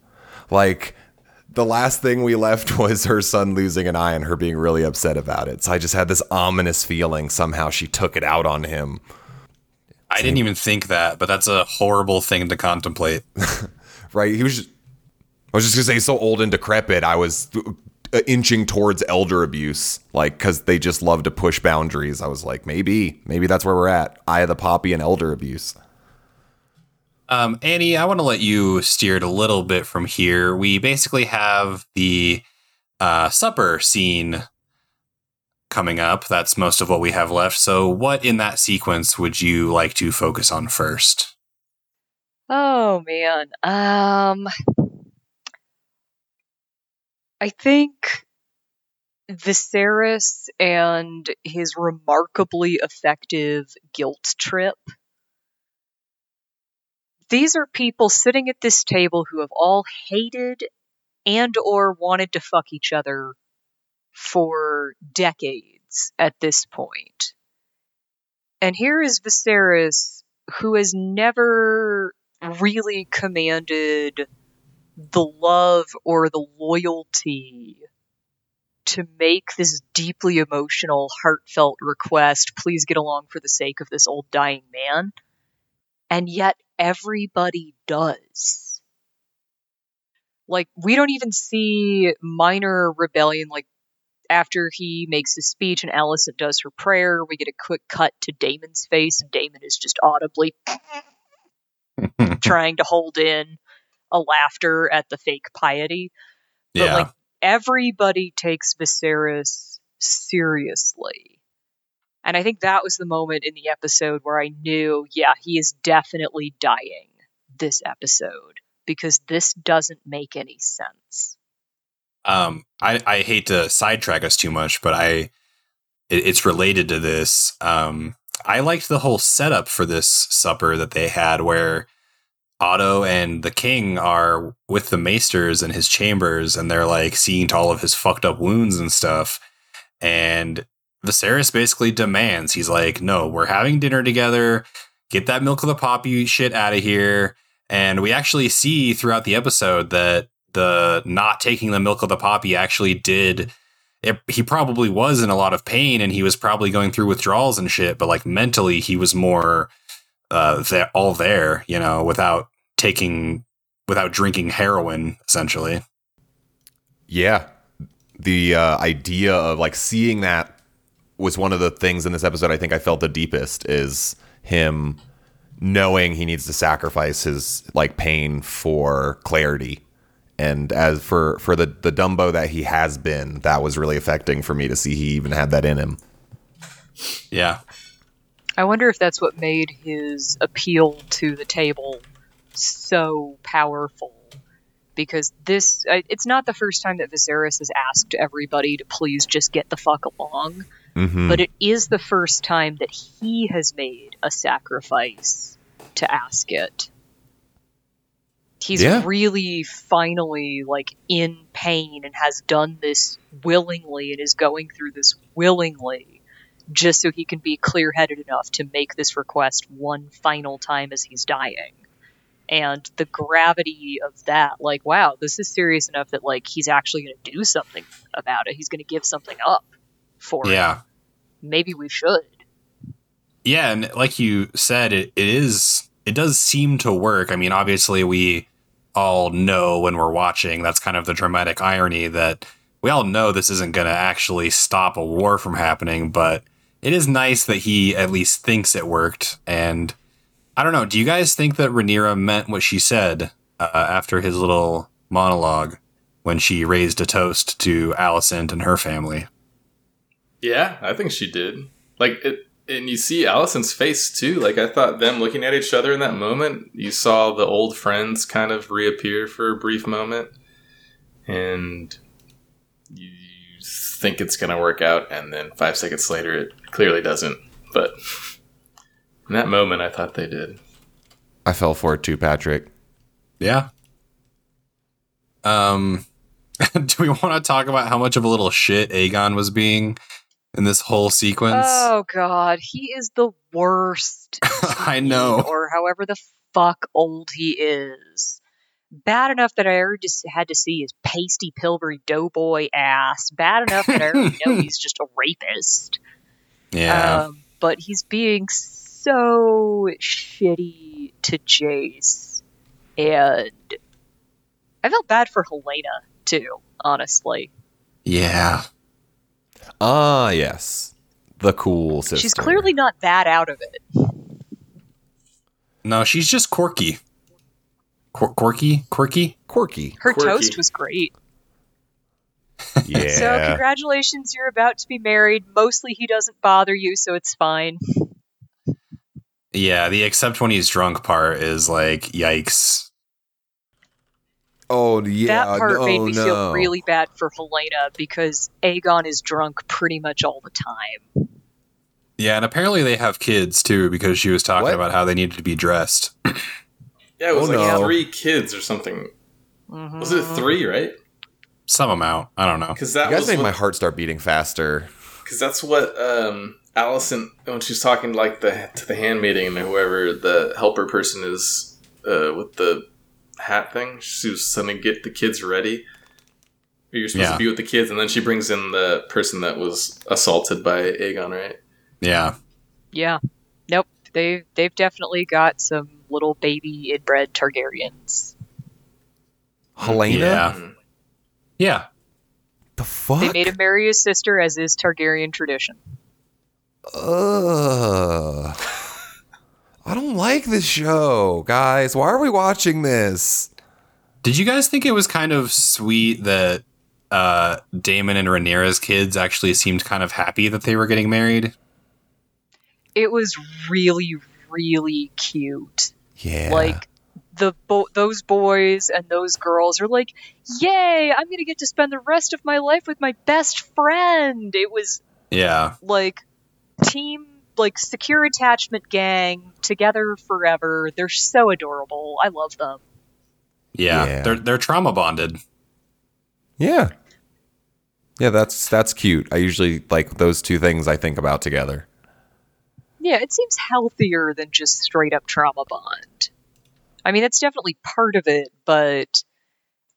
Like the last thing we left was her son losing an eye and her being really upset about it. So I just had this ominous feeling somehow she took it out on him. I didn't even think that, but that's a horrible thing to contemplate. Right? He was. Just, I was just gonna say, he's so old and decrepit. I was inching towards elder abuse, like because they just love to push boundaries. I was like, maybe, maybe that's where we're at. Eye of the poppy and elder abuse. Um, Annie, I want to let you steer it a little bit from here. We basically have the uh, supper scene coming up. That's most of what we have left. So, what in that sequence would you like to focus on first? Oh man. Um I think Viserys and his remarkably effective guilt trip. These are people sitting at this table who have all hated and or wanted to fuck each other for decades at this point. And here is Viserys who has never really commanded the love or the loyalty to make this deeply emotional, heartfelt request please get along for the sake of this old dying man. And yet everybody does. Like, we don't even see minor rebellion, like, after he makes his speech and Alicent does her prayer, we get a quick cut to Daemon's face, and Daemon is just audibly trying to hold in a laughter at the fake piety. But yeah. like everybody takes Viserys seriously. And I think that was the moment in the episode where I knew, yeah, he is definitely dying this episode because this doesn't make any sense. Um, I, I hate to sidetrack us too much, but I it, it's related to this. Um, I liked the whole setup for this supper that they had, where Otto and the king are with the maesters in his chambers, and they're like seeing to all of his fucked up wounds and stuff. And Viserys basically demands, he's like, "No, we're having dinner together. Get that milk of the poppy shit out of here." And we actually see throughout the episode that the not taking the milk of the poppy actually did it, he probably was in a lot of pain and he was probably going through withdrawals and shit but like mentally he was more uh there all there you know without taking without drinking heroin essentially Yeah. The uh, idea of like seeing that was one of the things in this episode I think I felt the deepest is him knowing he needs to sacrifice his like pain for clarity. And as for for the the Dumbo that he has been, that was really affecting for me to see he even had that in him. yeah I wonder if that's what made his appeal to the table so powerful. Because this, it's not the first time that Viserys has asked everybody to please just get the fuck along, Mm-hmm. but it is the first time that he has made a sacrifice to ask it. He's Yeah. really finally like in pain and has done this willingly and is going through this willingly just so he can be clear headed enough to make this request one final time as he's dying. And the gravity of that, like, wow, this is serious enough that like he's actually going to do something about it. He's going to give something up for it. yeah Maybe we should. Yeah, and like you said, it, it is it does seem to work. I mean, obviously we all know when we're watching, that's kind of the dramatic irony that we all know this isn't gonna actually stop a war from happening, but it is nice that he at least thinks it worked. And I don't know, do you guys think that Rhaenyra meant what she said uh, after his little monologue when she raised a toast to Alicent and her family? Yeah, I think she did. Like it, and you see Alicent's face too. Like I thought them looking at each other in that moment, you saw the old friends kind of reappear for a brief moment, and you think it's gonna work out, and then five seconds later, it clearly doesn't. But in that moment, I thought they did. I fell for it too, Patrick. Yeah. Um, do we want to talk about how much of a little shit Aegon was being in this whole sequence? Oh god, he is the worst. I know. Or however the fuck old he is. Bad enough that I already just had to see his pasty pilvery doughboy ass. Bad enough that I already know he's just a rapist. Yeah. Um, but he's being so shitty to Jace. And I felt bad for Helaena, too, honestly. yeah. Ah, yes. The cool sister. She's clearly not that out of it. No, she's just quirky. Quir- quirky? Quirky? quirky. Her Quirky. toast was great. Yeah. So, congratulations, you're about to be married. Mostly he doesn't bother you, so it's fine. Yeah, the except when he's drunk part is like, yikes. oh yeah. that part no, made me no. feel really bad for Helaena because Aegon is drunk pretty much all the time. Yeah, and apparently they have kids too because she was talking What? about how they needed to be dressed. Yeah, it was Oh, like no. three kids or something. Mhm. Was it three? Right? Some amount. I don't know. Because that You guys was made what- my heart start beating faster. Because that's what um, Alicent, when she's talking like the to the handmaiden or whoever the helper person is uh, with the hat thing. She was trying to get the kids ready. You're supposed Yeah. to be with the kids, and then she brings in the person that was assaulted by Aegon, right? Yeah. Yeah. Nope. They they've definitely got some little baby inbred Targaryens. Helaena? Yeah. Yeah. The fuck? They made him marry his sister, as is Targaryen tradition. Ugh. I don't like this show, guys. Why are we watching this? Did you guys think it was kind of sweet that uh, Daemon and Rhaenyra's kids actually seemed kind of happy that they were getting married? It was really, really cute. Yeah. Like the bo- those boys and those girls are like, "Yay! I'm gonna get to spend the rest of my life with my best friend." It was Yeah. like team like secure attachment gang together forever. They're so adorable. I love them. Yeah. Yeah. They're they're trauma bonded. yeah. Yeah, that's that's cute. I usually like those two things I think about together. Yeah, it seems healthier than just straight up trauma bond. I mean, that's definitely part of it, but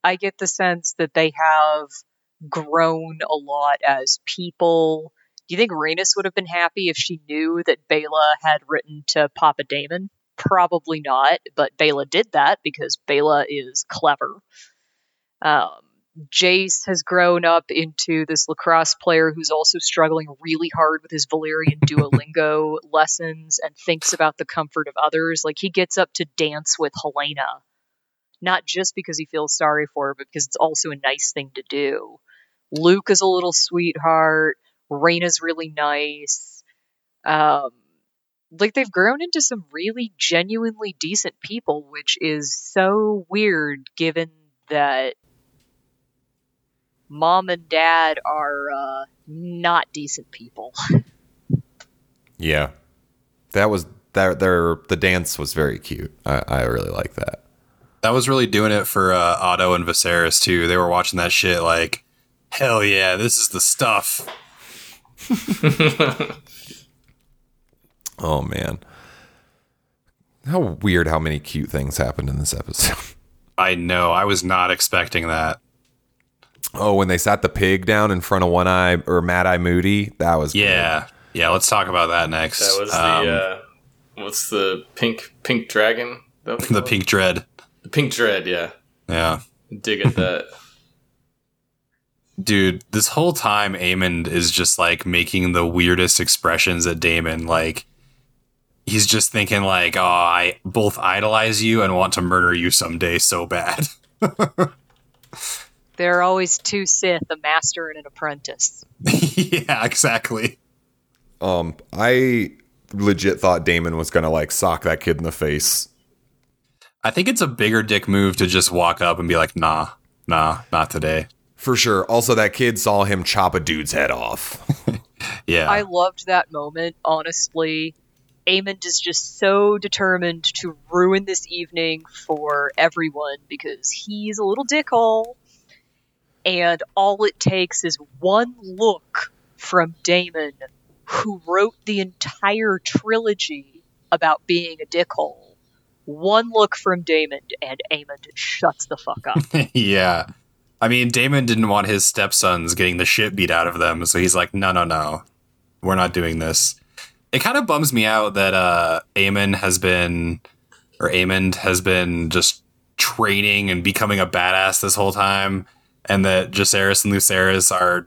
I get the sense that they have grown a lot as people. Do you think Rhaenys would have been happy if she knew that Baela had written to Papa Daemon? Probably not, but Baela did that because Baela is clever. Um, Jace has grown up into this lacrosse player who's also struggling really hard with his Valyrian Duolingo lessons and thinks about the comfort of others. Like he gets up to dance with Helaena, not just because he feels sorry for her, but because it's also a nice thing to do. Luke is a little sweetheart. Rhaena's really nice. Um, like they've grown into some really genuinely decent people, which is so weird given that mom and dad are uh, not decent people. Yeah. That was that their the dance was very cute. I, I really like that. That was really doing it for uh, Otto and Viserys too. They were watching that shit like, hell yeah, this is the stuff. Oh man. How weird how many cute things happened in this episode. I know. I was not expecting that. Oh, when they sat the pig down in front of One Eye or Mad Eye Moody, that was good. Yeah. Yeah. Let's talk about that next. That was Um, the uh, what's the pink pink dragon? That what they the call it? pink dread. the pink dread. Yeah, Yeah. dig at that. Dude, this whole time Amon is just like making the weirdest expressions at Daemon. Like he's just thinking like, oh, I both idolize you and want to murder you someday so bad. There are always two Sith, a master and an apprentice. yeah, exactly. Um, I legit thought Daemon was gonna like sock that kid in the face. I think it's a bigger dick move to just walk up and be like, nah, nah, not today. For sure. Also, that kid saw him chop a dude's head off. Yeah. I loved that moment, honestly. Aemond is just so determined to ruin this evening for everyone because he's a little dickhole. And all it takes is one look from Daemon, who wrote the entire trilogy about being a dickhole. One look from Daemon, and Amon shuts the fuck up. yeah. I mean, Daemon didn't want his stepsons getting the shit beat out of them, so he's like, no, no, no. We're not doing this. It kind of bums me out that uh Aemon has been or Amon has been just training and becoming a badass this whole time, and that Jacaerys and Lucerys are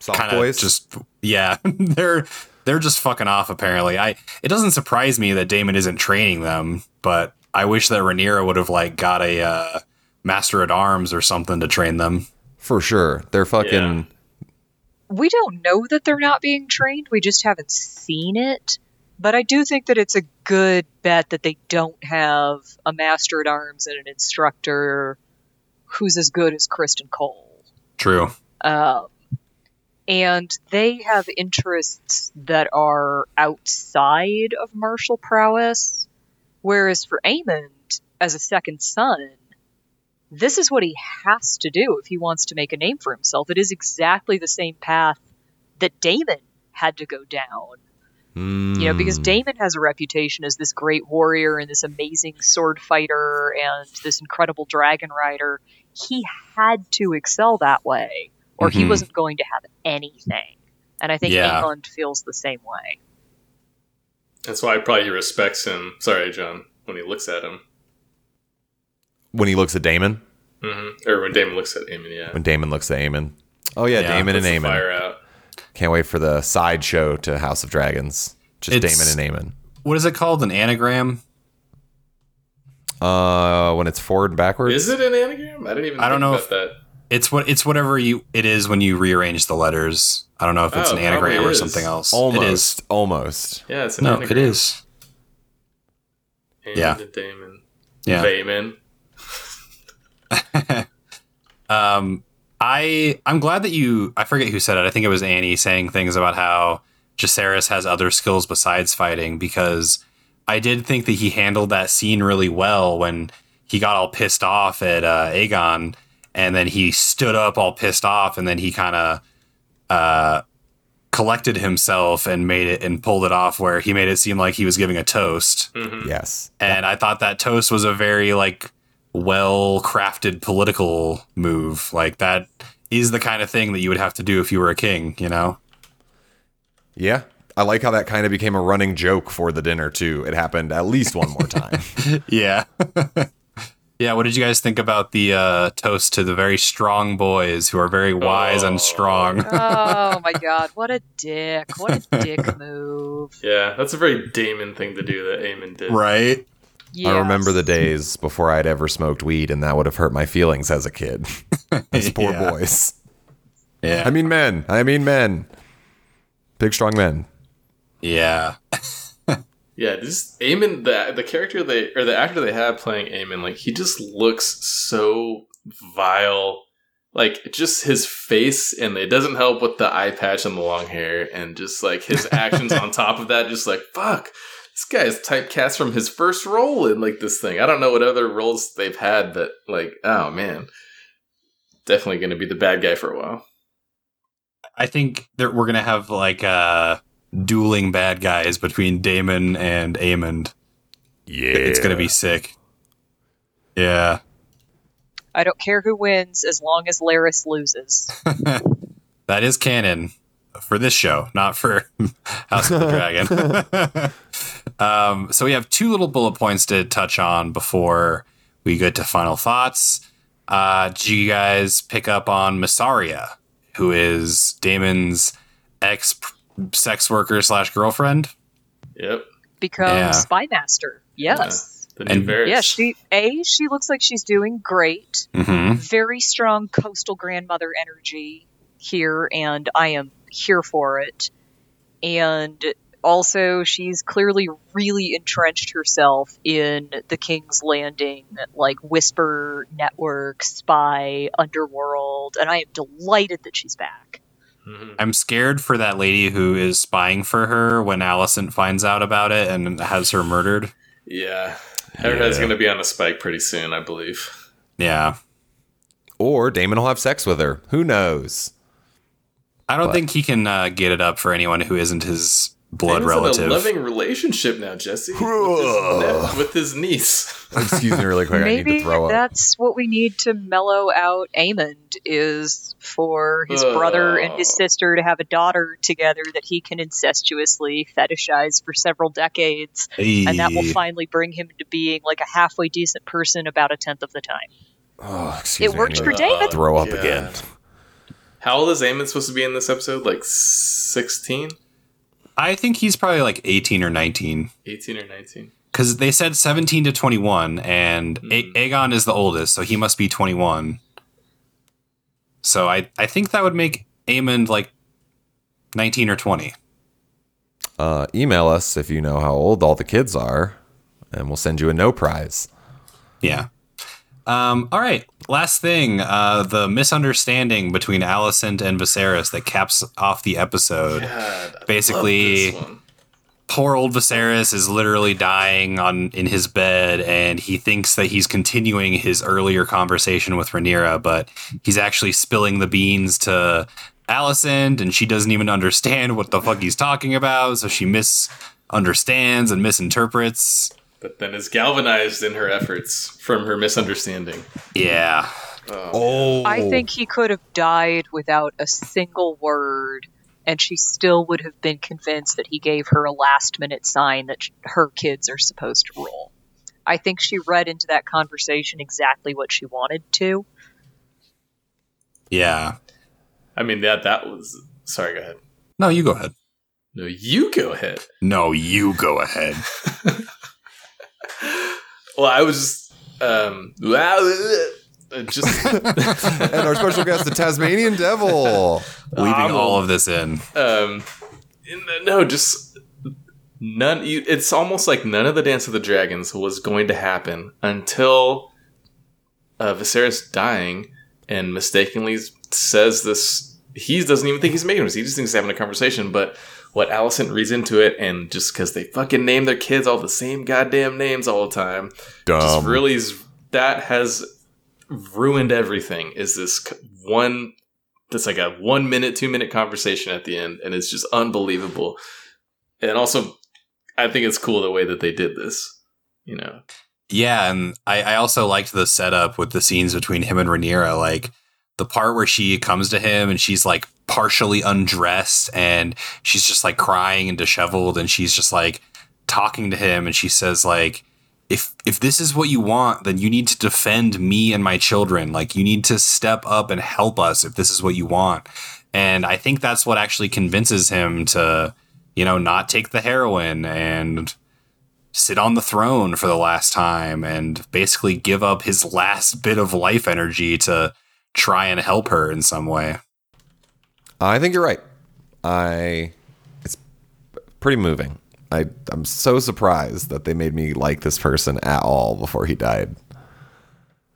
Soft kind of boys. just yeah, they're they're just fucking off apparently. I it doesn't surprise me that Daemon isn't training them, but I wish that Rhaenyra would have like got a uh, master at arms or something to train them. for sure. They're fucking. we don't know that they're not being trained. We just haven't seen it. But I do think that it's a good bet that they don't have a master at arms and an instructor who's as good as Criston Cole. True. Um, and they have interests that are outside of martial prowess. Whereas for Aemond, as a second son, this is what he has to do if he wants to make a name for himself. It is exactly the same path that Daemon had to go down. You know, because Mm. Daemon has a reputation as this great warrior and this amazing sword fighter and this incredible dragon rider. He had to excel that way, or he Mhm. wasn't going to have anything. And I think Yeah. England feels the same way. That's why probably he respects him. Sorry, John. When he looks at him, when he looks at Daemon, hmm or when Daemon looks at Eamon, yeah. when Daemon looks at Aemon. Oh yeah, Yeah, Daemon and Puts the Aemon. fire out. Can't wait for the sideshow to House of Dragons. Just It's- Daemon and Aemon. What is it called? An anagram? Uh, when it's forward and backwards. Is it an anagram? I didn't even. I don't know about if- that. It's what it's whatever you it is when you rearrange the letters. I don't know if it's Oh, an anagram probably or something else. Almost. It is. Almost. Yeah, it's an anagram. No, anagram. it is. Eamon Yeah. to Daemon. Yeah. Daemon. Um, I I'm glad that you. I forget who said it. I think it was Annie saying things about how Jacaerys has other skills besides fighting because I did think that he handled that scene really well when he got all pissed off at uh, Aegon and then he stood up all pissed off and then he kind of uh, collected himself and made it and pulled it off where he made it seem like he was giving a toast hmm Yes. and I thought that toast was a very like well crafted political move. Like that is the kind of thing that you would have to do if you were a king, you know? Yeah. I like how that kind of became a running joke for the dinner too. It happened at least one more time. Yeah. yeah, what did you guys think about the uh, toast to the very strong boys who are very wise Oh. and strong? oh my god, what a dick. What a dick move. Yeah, that's a very Daemon thing to do that Eamon did. right? I remember the days before I'd ever smoked weed, and that would have hurt my feelings as a kid. Those poor Yeah. boys. Yeah. I mean, men. I mean, men. Big, strong men. Yeah. Yeah, this Eamon, the the character they or the actor they have playing Eamon, like he just looks so vile. Like just his face, and it doesn't help with the eye patch and the long hair, and just like his actions on top of that, just like fuck. This guy is typecast from his first role in like this thing. I don't know what other roles they've had that like. Oh man, definitely going to be the bad guy for a while. I think that we're gonna have like uh dueling bad guys between Daemon and Aemond. Yeah. It's gonna be sick. Yeah. I don't care who wins as long as Larys loses. That is canon for this show, not for House of the Dragon. um, so we have two little bullet points to touch on before we get to final thoughts. Uh, did you guys pick up on Mysaria, who is Daemon's ex sex worker slash girlfriend? Yep. Becomes Yeah. spy master. Yes. The new And- Varys. Yeah, she A, she looks like she's doing great. Mm-hmm. Very strong coastal grandmother energy here, and I am here for it. And also, she's clearly really entrenched herself in the King's Landing, like Whisper Network, Spy, Underworld, and I am delighted that she's back. Mhm. I'm scared for that lady who is spying for her when Alicent finds out about it and has her murdered. Yeah. Her head's going to be on a spike pretty soon, I believe. Yeah. Or Daemon will have sex with her. Who knows? I don't But- think he can uh, get it up for anyone who isn't his blood Daemon's relative. in a loving relationship now, Jesse, with his, ne- with his niece. Excuse me, really quick. I need Maybe to throw up. that's what we need to mellow out Aemond is for his brother and his sister to have a daughter together that he can incestuously fetishize for several decades, and that will finally bring him to being like a halfway decent person about a tenth of the time. Oh, excuse It me. I worked for to Daemon. Throw up God. again. How old is Eamon supposed to be in this episode? Like 16? I think he's probably like 18 or 19 18 or 19? because they said 17 to 21, and A- Hmm. Aegon is the oldest, so he must be 21. So I, I think that would make Aemond like 19 or 20. Uh, email us if you know how old all the kids are, and we'll send you a no prize. Yeah. Um, all right. Last thing, uh, the misunderstanding between Alicent and Viserys that caps off the episode. God, Basically- love this one. poor old Viserys is literally dying on in his bed, and he thinks that he's continuing his earlier conversation with Rhaenyra, but he's actually spilling the beans to Alicent, and she doesn't even understand what the fuck he's talking about, so she misunderstands and misinterprets. But then is galvanized in her efforts from her misunderstanding. Yeah. Oh. oh, I think he could have died without a single word, and she still would have been convinced that he gave her a last minute sign that her kids are supposed to rule. I think she read into that conversation exactly what she wanted to. Yeah. I mean that that was sorry, go ahead. No, you go ahead. No, you go ahead. No, you go ahead. Well, I was just um uh, just and our special guest, the Tasmanian Devil. Leaving I'm all of this in. um in the, no, just none you, it's almost like none of the Dance of the Dragons was going to happen until uh, Viserys dying and mistakenly says this he doesn't even think he's making this he just thinks he's having a conversation but what Alicent reads into it and just because they fucking name their kids all the same goddamn names all the time just Dumb. really is, that has ruined everything is this one that's like a one minute two minute conversation at the end and it's just unbelievable and also i think it's cool the way that they did this you know Yeah, and I, I also liked the setup with the scenes between him and Rhaenyra. Like the part where she comes to him and she's like partially undressed and she's just like crying and disheveled and she's just like talking to him and she says like if if this is what you want then you need to defend me and my children like you need to step up and help us if this is what you want and i think that's what actually convinces him to you know not take the heroin and sit on the throne for the last time and basically give up his last bit of life energy to try and help her in some way. I think you're right. I it's pretty moving. I I'm so surprised that they made me like this person at all before he died.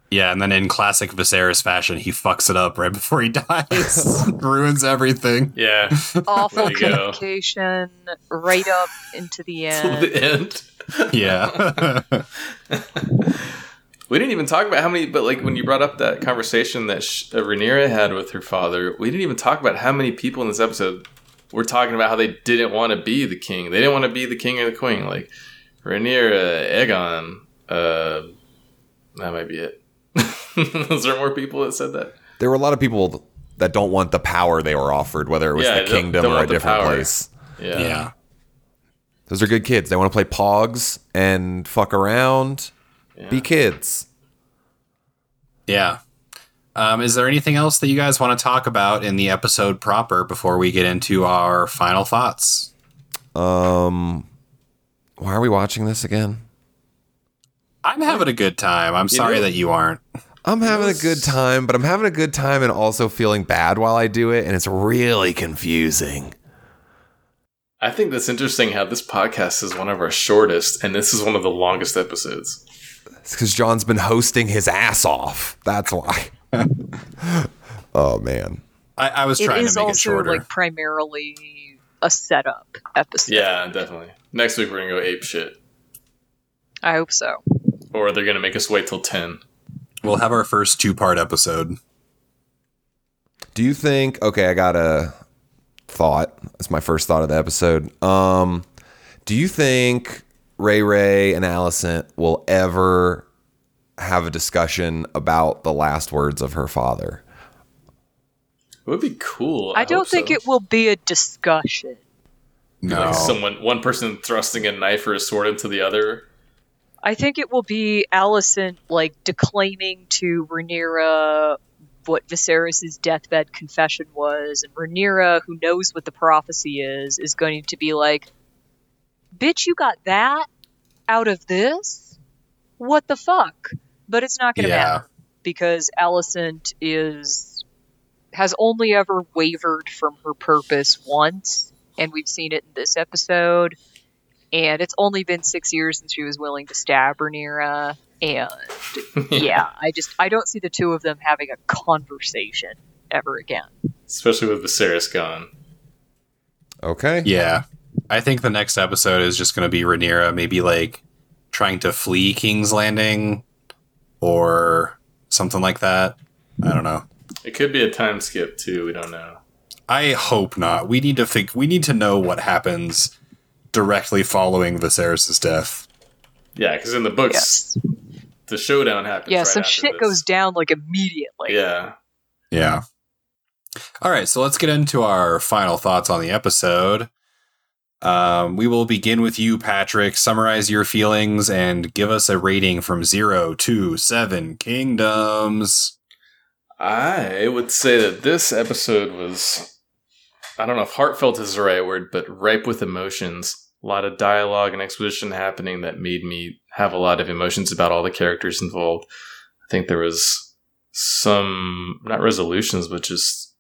Yeah, and then in classic Viserys fashion, he fucks it up right before he dies, ruins everything. yeah Awful There go. communication, right up into the till end. the end Yeah, we didn't even talk about how many but like when you brought up that conversation that Sh- uh, Rhaenyra had with her father we didn't even talk about how many people in this episode were talking about how they didn't want to be the king they didn't want to be the king or the queen like Rhaenyra Aegon uh that might be it is there more people that said that There were a lot of people that don't want the power they were offered, whether it was Yeah, the don't- kingdom don't or a different power. place. yeah yeah, Those are good kids. They want to play pogs and fuck around. Be kids. yeah. Um, is there anything else that you guys want to talk about in the episode proper before we get into our final thoughts? Um, why are we watching this again? I'm having a good time. I'm sorry know- that you aren't. I'm having a good time, but I'm having a good time and also feeling bad while I do it, and it's really confusing. I think that's interesting how this podcast is one of our shortest and this is one of the longest episodes It's because John's been hosting his ass off. That's why. oh man. I, I was trying is to make it also shorter. like primarily a setup episode. yeah definitely next week we're gonna go ape shit I hope so. or they're gonna make us wait till 10 we'll have our first two part episode. Do you think? Okay, I got a thought. That's my first thought of the episode. Um, do you think Ray Ray and Alicent will ever have a discussion about the last words of her father? It would be cool. I, don't think so. it will be a discussion. No. Like someone, one person thrusting a knife or a sword into the other. I think it will be Alicent like declaiming to Rhaenyra what Viserys' deathbed confession was, and Rhaenyra, who knows what the prophecy is, is going to be like, "Bitch, you got that out of this? What the fuck?" But it's not going to Yeah. matter because Alicent is has only ever wavered from her purpose once, and we've seen it in this episode. And it's only been six years since she was willing to stab Rhaenyra, and yeah, I just I don't see the two of them having a conversation ever again. Especially with Viserys gone. Okay. Yeah. I think the next episode is just going to be Rhaenyra maybe like trying to flee King's Landing or something like that. I don't know. It could be a time skip too. We don't know. I hope not. We need to think. We need to know what happens directly following Viserys' death. Yeah, because in the books, Yes. the showdown happens. Yeah, right some after shit this. goes down like immediately. Yeah. Yeah. All right, so let's get into our final thoughts on the episode. Um, we will begin with you, Patrick. Summarize your feelings and give us a rating from zero to seven kingdoms. I would say that this episode was, I don't know if heartfelt is the right word, but ripe with emotions. A lot of dialogue and exposition happening that made me have a lot of emotions about all the characters involved. I think there was some, not resolutions, but just,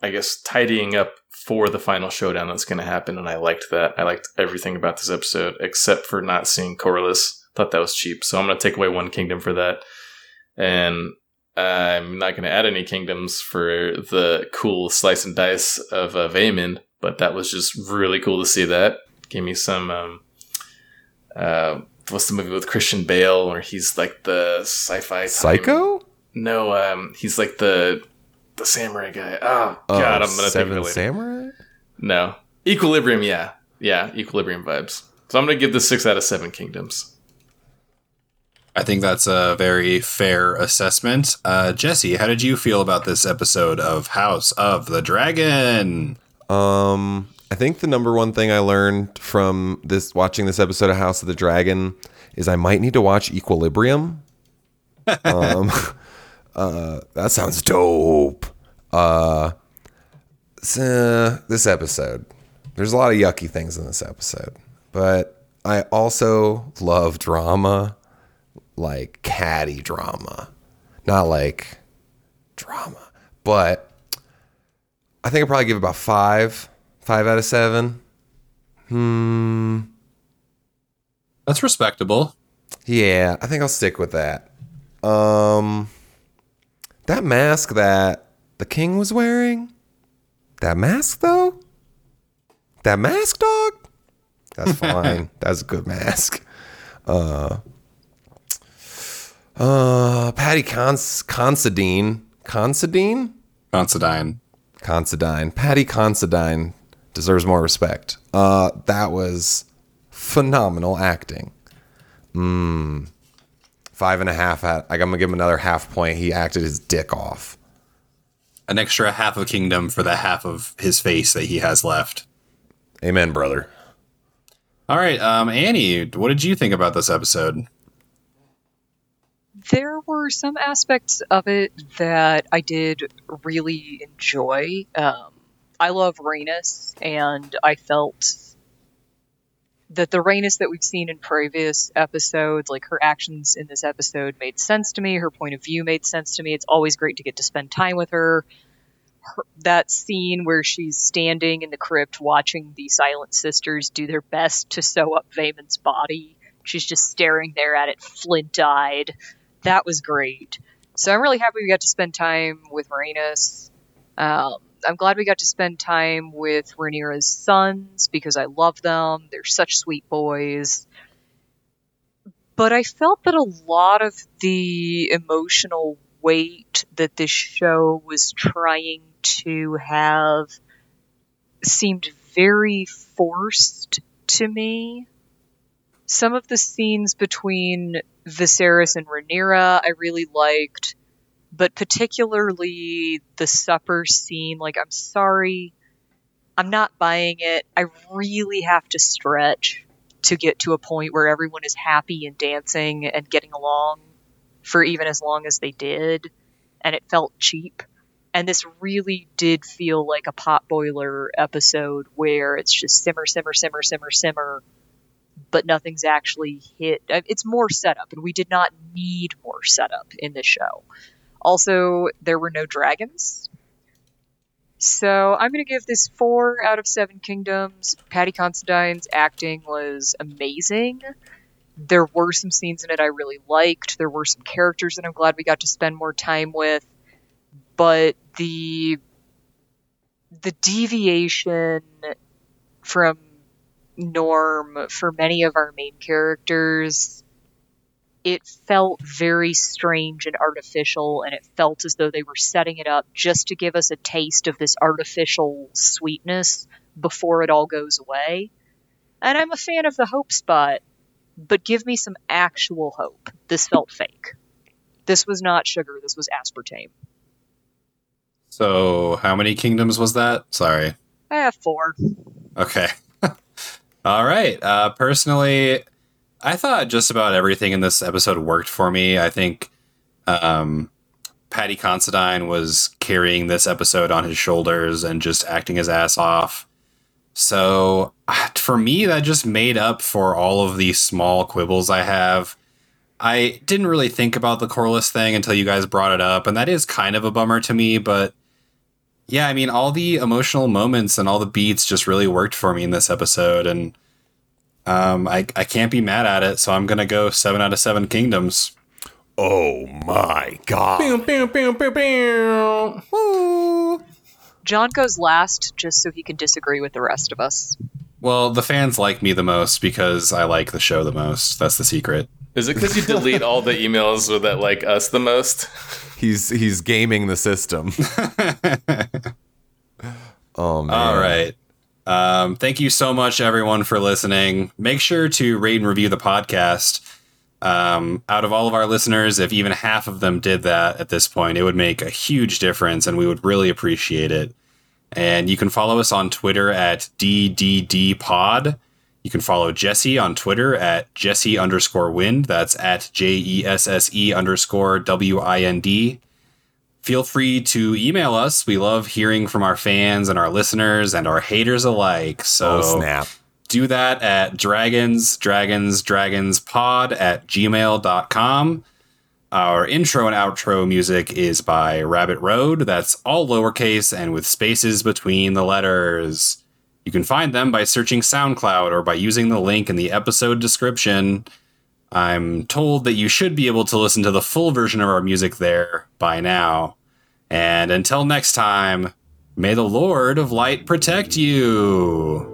I guess, tidying up for the final showdown that's going to happen. And I liked that. I liked everything about this episode except for not seeing Corlys. Thought that was cheap. So I'm going to take away one kingdom for that. And I'm not going to add any kingdoms for the cool slice and dice of uh, Vaemond, but that was just really cool to see that. Gave me some. Um, uh, what's the movie with Christian Bale where he's like the sci-fi time- Psycho? No, um, he's like the the samurai guy. Oh God, I'm gonna think of Seven it. Samurai? no, Equilibrium. Yeah, yeah, Equilibrium vibes. So I'm gonna give this six out of seven kingdoms. I think that's a very fair assessment. Uh, Jesse, how did you feel about this episode of House of the Dragon? Um, I think the number one thing I learned from this watching this episode of House of the Dragon is I might need to watch Equilibrium. um, uh, that sounds dope. Uh, so, this episode, there's a lot of yucky things in this episode, but I also love drama, like catty drama, not like drama, but I think I'll probably give it about five, five out of seven. Hmm. That's respectable. Yeah, I think I'll stick with that. Um, that mask that the king was wearing, that mask though, that mask dog, that's fine. that's a good mask. Uh, uh, Paddy Cons- Considine, Considine, Considine. Considine, Paddy Considine deserves more respect. Uh, that was phenomenal acting. Mm. Five and a half. At, I'm gonna give him another half point. He acted his dick off. An extra half of kingdom for the half of his face that he has left. Amen, brother. All right, um, Annie, what did you think about this episode? There were some aspects of it that I did really enjoy. Um, I love Rhaenys, and I felt that the Rhaenys that we've seen in previous episodes, like her actions in this episode, made sense to me. Her point of view made sense to me. It's always great to get to spend time with her. her that scene where she's standing in the crypt watching the Silent Sisters do their best to sew up Vaemond's body. She's just staring there at it, flint eyed. That was great. So I'm really happy we got to spend time with Rhaenys. Um, I'm glad we got to spend time with Rhaenyra's sons because I love them. They're such sweet boys. But I felt that a lot of the emotional weight that this show was trying to have seemed very forced to me. Some of the scenes between Viserys and Rhaenyra I really liked but particularly the supper scene. Like, I'm sorry, I'm not buying it. I really have to stretch to get to a point where everyone is happy and dancing and getting along for even as long as they did, and it felt cheap. And this really did feel like a potboiler episode where it's just simmer, simmer, simmer, simmer, simmer, but nothing's actually hit. Uh, It's more setup, and we did not need more setup in this show. Also, there were no dragons. So I'm going to give this four out of seven kingdoms. Paddy Considine's acting was amazing. There were some scenes in it I really liked. There were some characters that I'm glad we got to spend more time with. But the the deviation from norm for many of our main characters it felt very strange and artificial, and it felt as though they were setting it up just to give us a taste of this artificial sweetness before it all goes away. And I'm a fan of the hope spot, but give me some actual hope. This felt fake. This was not sugar, this was aspartame. So, how many kingdoms was that? Sorry. I have four. Okay. All right. Uh, personally, I thought just about everything in this episode worked for me. I think um, Paddy Considine was carrying this episode on his shoulders and just acting his ass off. So for me, that just made up for all of these small quibbles I have. I didn't really think about the Corlys thing until you guys brought it up, and that is kind of a bummer to me, but yeah, I mean, all the emotional moments and all the beats just really worked for me in this episode, and um, I I can't be mad at it. So I'm gonna go seven out of seven kingdoms. Oh my god! Pew, pew, pew! John goes last just so he can disagree with the rest of us. Well, the fans like me the most because I like the show the most. That's the secret. Is it because you delete all the emails that like us the most? He's he's gaming the system. oh man! All right. Um, thank you so much, everyone, for listening. Make sure to rate and review the podcast. Um, out of all of our listeners, if even half of them did that at this point, it would make a huge difference, and we would really appreciate it. And you can follow us on Twitter at DDDPod. You can follow Jesse on Twitter at Jesse underscore wind. That's at J E S S E underscore W I N D. Feel free to email us. We love hearing from our fans and our listeners and our haters alike. So Oh snap! do that at dragons, dragons, dragons pod at gmail.com. Our intro and outro music is by Rabbit Road. That's all lowercase and with spaces between the letters. You can find them by searching SoundCloud or by using the link in the episode description. I'm told that you should be able to listen to the full version of our music there by now. And until next time, may the Lord of Light protect you.